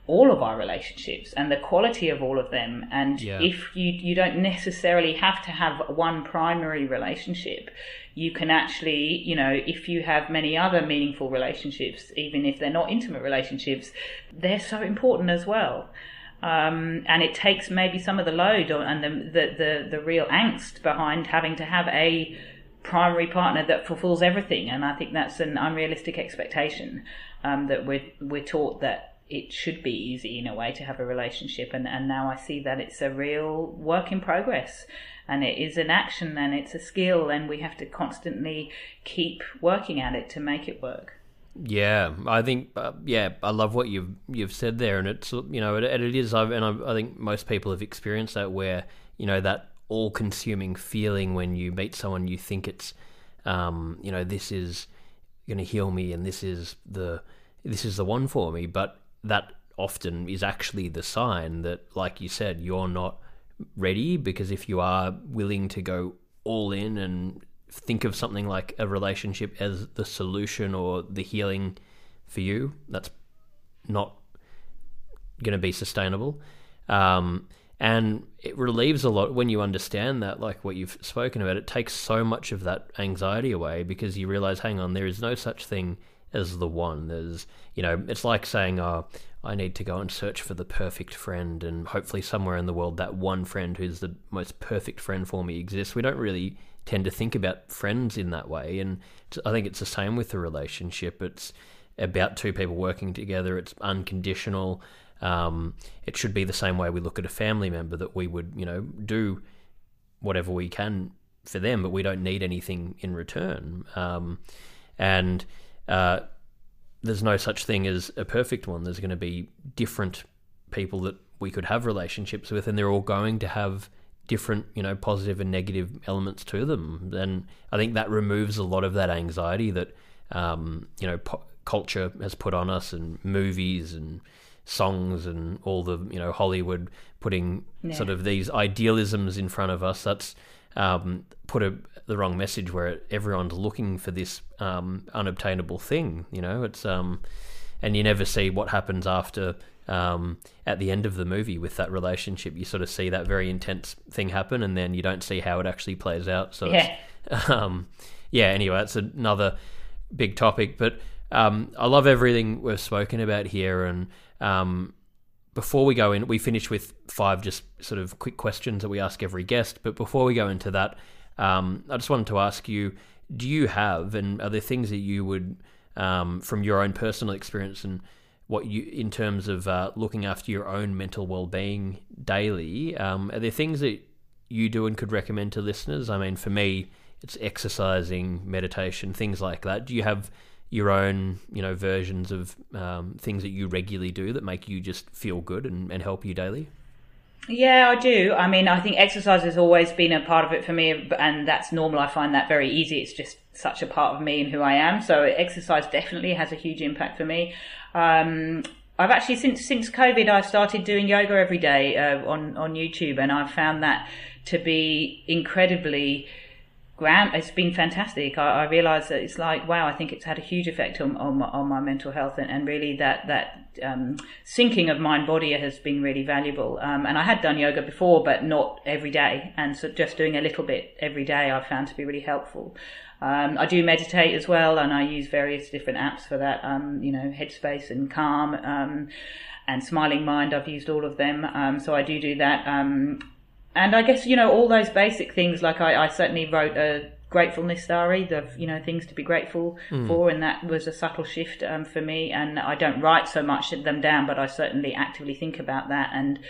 all of our relationships and the quality of all of them. And yeah. if you you don't necessarily have to have one primary relationship, you can actually, you know, if you have many other meaningful relationships, even if they're not intimate relationships, they're so important as well. Um, and it takes maybe some of the load and the, the, the, the real angst behind having to have a primary partner that fulfills everything. And I think that's an unrealistic expectation um, that we're, we're taught that it should be easy in a way to have a relationship. And, and now I see that it's a real work in progress and it is an action and it's a skill and we have to constantly keep working at it to make it work yeah i think uh, yeah i love what you've you've said there and it's you know it, it is and I, I think most people have experienced that where you know that all consuming feeling when you meet someone you think it's um, you know this is going to heal me and this is the this is the one for me but that often is actually the sign that like you said you're not ready because if you are willing to go all in and think of something like a relationship as the solution or the healing for you, that's not going to be sustainable. Um, and it relieves a lot when you understand that, like what you've spoken about. It takes so much of that anxiety away because you realize, hang on, there is no such thing as the one. There's, you know, it's like saying, oh, I need to go and search for the perfect friend, and hopefully somewhere in the world that one friend who's the most perfect friend for me exists. We don't really tend to think about friends in that way, and I think it's the same with the relationship. It's about two people working together. It's unconditional. Um, it should be the same way we look at a family member that we would, you know, do whatever we can for them, but we don't need anything in return. Um, and uh, there's no such thing as a perfect one. There's going to be different people that we could have relationships with, and they're all going to have different, you know, positive and negative elements to them. And I think that removes a lot of that anxiety that, um, you know, po- culture has put on us, and movies and songs and all the you know Hollywood putting yeah. sort of these idealisms in front of us. That's um, put a, the wrong message where everyone's looking for this um, unobtainable thing. You know, it's um, and you never see what happens after um, at the end of the movie with that relationship. You sort of see that very intense thing happen, and then you don't see how it actually plays out. So yeah, um, yeah. Anyway, it's another big topic, but um, I love everything we've spoken about here, and um, before we go in, we finish with five just sort of quick questions that we ask every guest. But before we go into that, um, I just wanted to ask you: Do you have, and are there things that you would, um, from your own personal experience and what you, in terms of uh, looking after your own mental well-being daily, um, are there things that you do and could recommend to listeners? I mean, for me, it's exercising, meditation, things like that. Do you have your own, you know, versions of um, things that you regularly do that make you just feel good and, and help you daily? Yeah, I do. I mean, I think exercise has always been a part of it for me, and that's normal. I find that very easy. It's just such a part of me and who I am. So exercise definitely has a huge impact for me. Um, I've actually since since COVID, I've started doing yoga every day uh, on on YouTube, and I've found that to be incredibly Grant, it's been fantastic. I, I realise that it's like, wow, I think it's had a huge effect on, on, my, on my mental health and, and really that, that um, syncing of mind body has been really valuable. Um, and I had done yoga before, but not every day. And so just doing a little bit every day I found to be really helpful. Um, I do meditate as well, and I use various different apps for that. Um, you know, Headspace and Calm um, and Smiling Mind. I've used all of them, um, so I do do that. And I guess you know all those basic things. Like I, I certainly wrote a gratefulness diary, the you know things to be grateful mm. for, and that was a subtle shift um, for me. And I don't write so much them down, but I certainly actively think about that and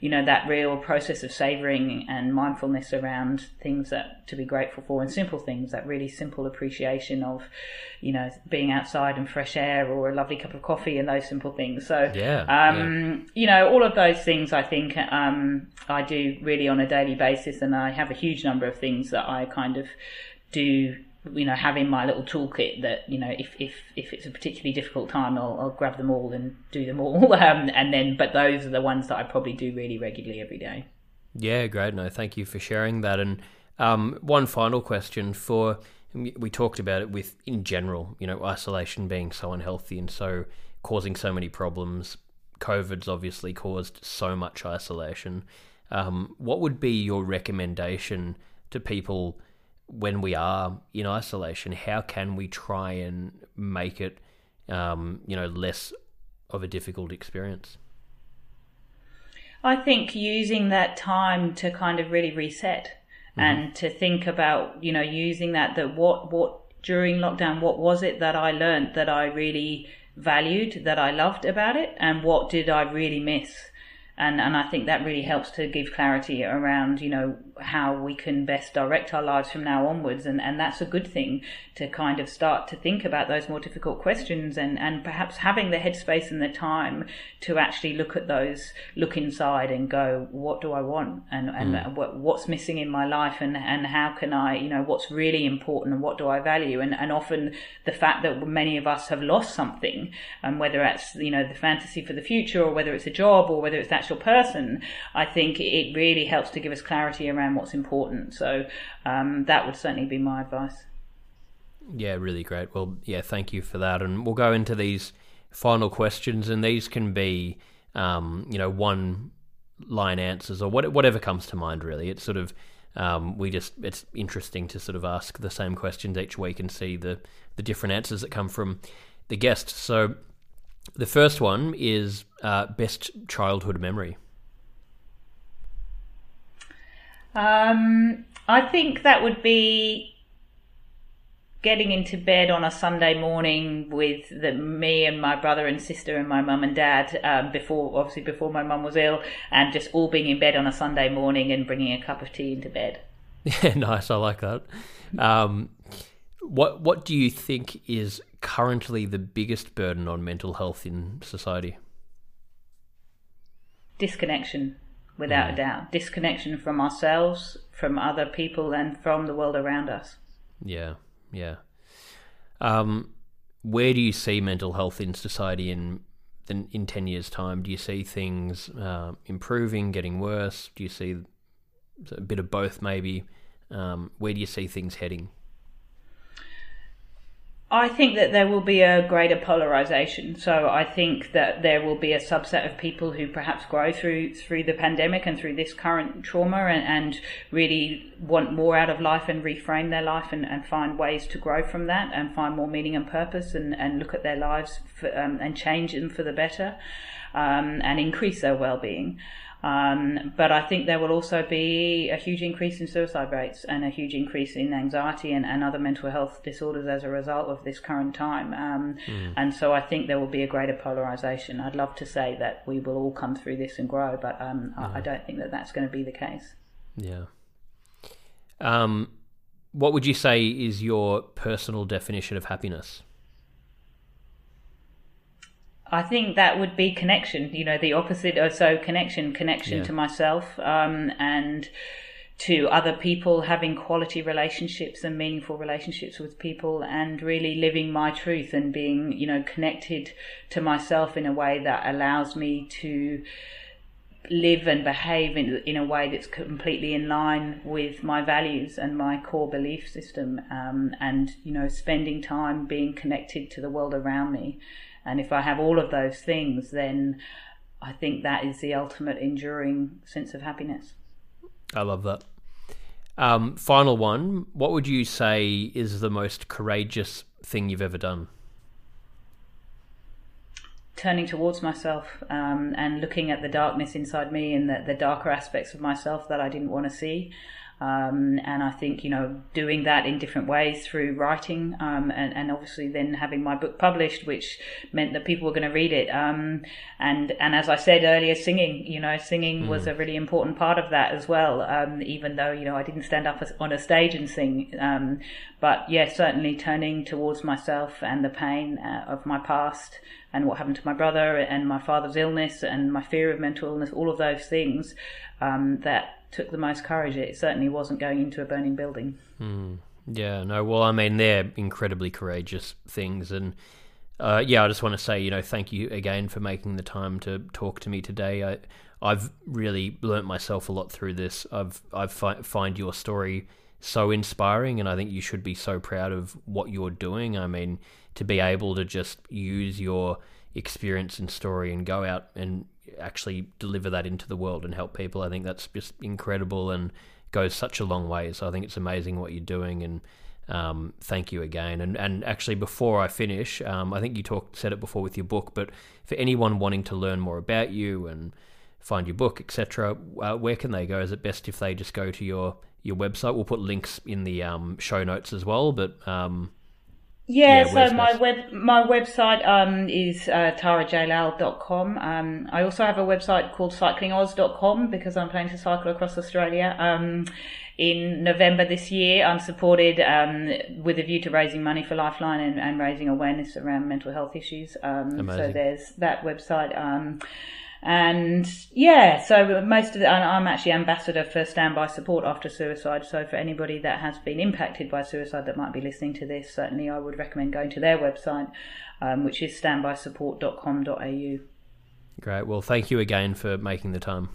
you know that real process of savoring and mindfulness around things that to be grateful for and simple things that really simple appreciation of you know being outside and fresh air or a lovely cup of coffee and those simple things so yeah, um, yeah. you know all of those things i think um, i do really on a daily basis and i have a huge number of things that i kind of do you know having my little toolkit that you know if if if it's a particularly difficult time I'll, I'll grab them all and do them all. Um, and then but those are the ones that I probably do really regularly every day. Yeah great. No thank you for sharing that. And um, one final question for we talked about it with in general you know isolation being so unhealthy and so causing so many problems. COVID's obviously caused so much isolation. Um, what would be your recommendation to people when we are in isolation, how can we try and make it, um, you know, less of a difficult experience? I think using that time to kind of really reset mm-hmm. and to think about, you know, using that that what what during lockdown, what was it that I learned that I really valued, that I loved about it, and what did I really miss? and and I think that really helps to give clarity around you know how we can best direct our lives from now onwards and and that's a good thing to kind of start to think about those more difficult questions and and perhaps having the headspace and the time to actually look at those look inside and go what do I want? And and mm. what, what's missing in my life? And and how can I you know what's really important and what do I value? And and often the fact that many of us have lost something and whether that's you know the fantasy for the future or whether it's a job or whether it's that actual person, I think it really helps to give us clarity around what's important. So um, that would certainly be my advice. Yeah, really great. Well, yeah, thank you for that. And we'll go into these final questions, and these can be, um, you know, one line answers or what, whatever comes to mind. Really, it's sort of um, we just it's interesting to sort of ask the same questions each week and see the the different answers that come from the guests. So the first one is uh, best childhood memory. Um, I think that would be getting into bed on a Sunday morning with the, me and my brother and sister and my mum and dad um, before, obviously before my mum was ill, and just all being in bed on a Sunday morning and bringing a cup of tea into bed. Yeah, nice. I like that. Um, what What do you think is currently the biggest burden on mental health in society? Disconnection, without mm. a doubt. Disconnection from ourselves, from other people, and from the world around us. Yeah, yeah. Um, where do you see mental health in society in in ten years' time? Do you see things uh, improving, getting worse? Do you see a bit of both, maybe? Um, where do you see things heading? I think that there will be a greater polarization. So I think that there will be a subset of people who perhaps grow through through the pandemic and through this current trauma and, and really want more out of life and reframe their life and, and find ways to grow from that and find more meaning and purpose and, and look at their lives for, um, and change them for the better um, and increase their well-being. Um, but I think there will also be a huge increase in suicide rates and a huge increase in anxiety and, and other mental health disorders as a result of this current time. Um, mm. And so I think there will be a greater polarization. I'd love to say that we will all come through this and grow, but um, yeah. I, I, don't think that that's going to be the case. Yeah. Um, what would you say is your personal definition of happiness? I think that would be connection, you know, the opposite. Of, so connection, connection yeah. to myself, um, and to other people, having quality relationships and meaningful relationships with people, and really living my truth and being, you know, connected to myself in a way that allows me to live and behave in, in a way that's completely in line with my values and my core belief system, um, and, you know, spending time being connected to the world around me and if I have all of those things, then I think that is the ultimate enduring sense of happiness. I love that. Um, final one. What would you say is the most courageous thing you've ever done? Turning towards myself um, and looking at the darkness inside me and the, the darker aspects of myself that I didn't want to see. Um, and I think, you know, doing that in different ways through writing um, and, and obviously then having my book published, which meant that people were going to read it. Um, and, and as I said earlier, singing, you know, singing mm. was a really important part of that as well, um, even though, you know, I didn't stand up on a stage and sing. Um, but yeah, certainly turning towards myself and the pain uh, of my past and what happened to my brother and my father's illness and my fear of mental illness, all of those things um, that took the most courage. It certainly wasn't going into a burning building. Mm. Yeah, no, well, I mean, they're incredibly courageous things. And uh, yeah, I just want to say, you know, thank you again for making the time to talk to me today. I, I've really learnt myself a lot through this. I've I've fi- find your story so inspiring, and I think you should be so proud of what you're doing. I mean, to be able to just use your experience and story and go out and actually deliver that into the world and help people. I think that's just incredible and goes such a long way. So I think it's amazing what you're doing and um, thank you again. And and actually, before I finish, um, I think you talked said it before with your book, but for anyone wanting to learn more about you and find your book, etc., uh, where can they go? Is it best if they just go to your your website? We'll put links in the um, show notes as well, but um, yeah, yeah so my web my website um, is uh, tarajalal.com. Um, I also have a website called cyclingoz.com because I'm planning to cycle across Australia. Um, in November this year, I'm supported um, with a view to raising money for Lifeline and, and raising awareness around mental health issues. Um, so there's that website. And yeah, so most of the, I'm actually ambassador for standby support after suicide. So for anybody that has been impacted by suicide that might be listening to this, certainly I would recommend going to their website, um, which is standbysupport.com.au. Great. Well, thank you again for making the time.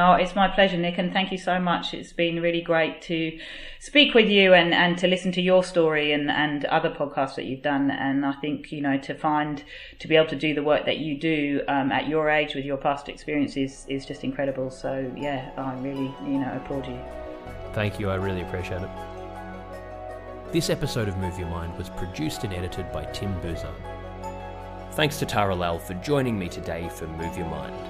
Oh, it's my pleasure, Nick, and thank you so much. It's been really great to speak with you and, and to listen to your story and, and other podcasts that you've done. And I think, you know, to find, to be able to do the work that you do um, at your age with your past experiences is just incredible. So, yeah, I really, you know, applaud you. Thank you. I really appreciate it. This episode of Move Your Mind was produced and edited by Tim Buzan. Thanks to Tara Lal for joining me today for Move Your Mind.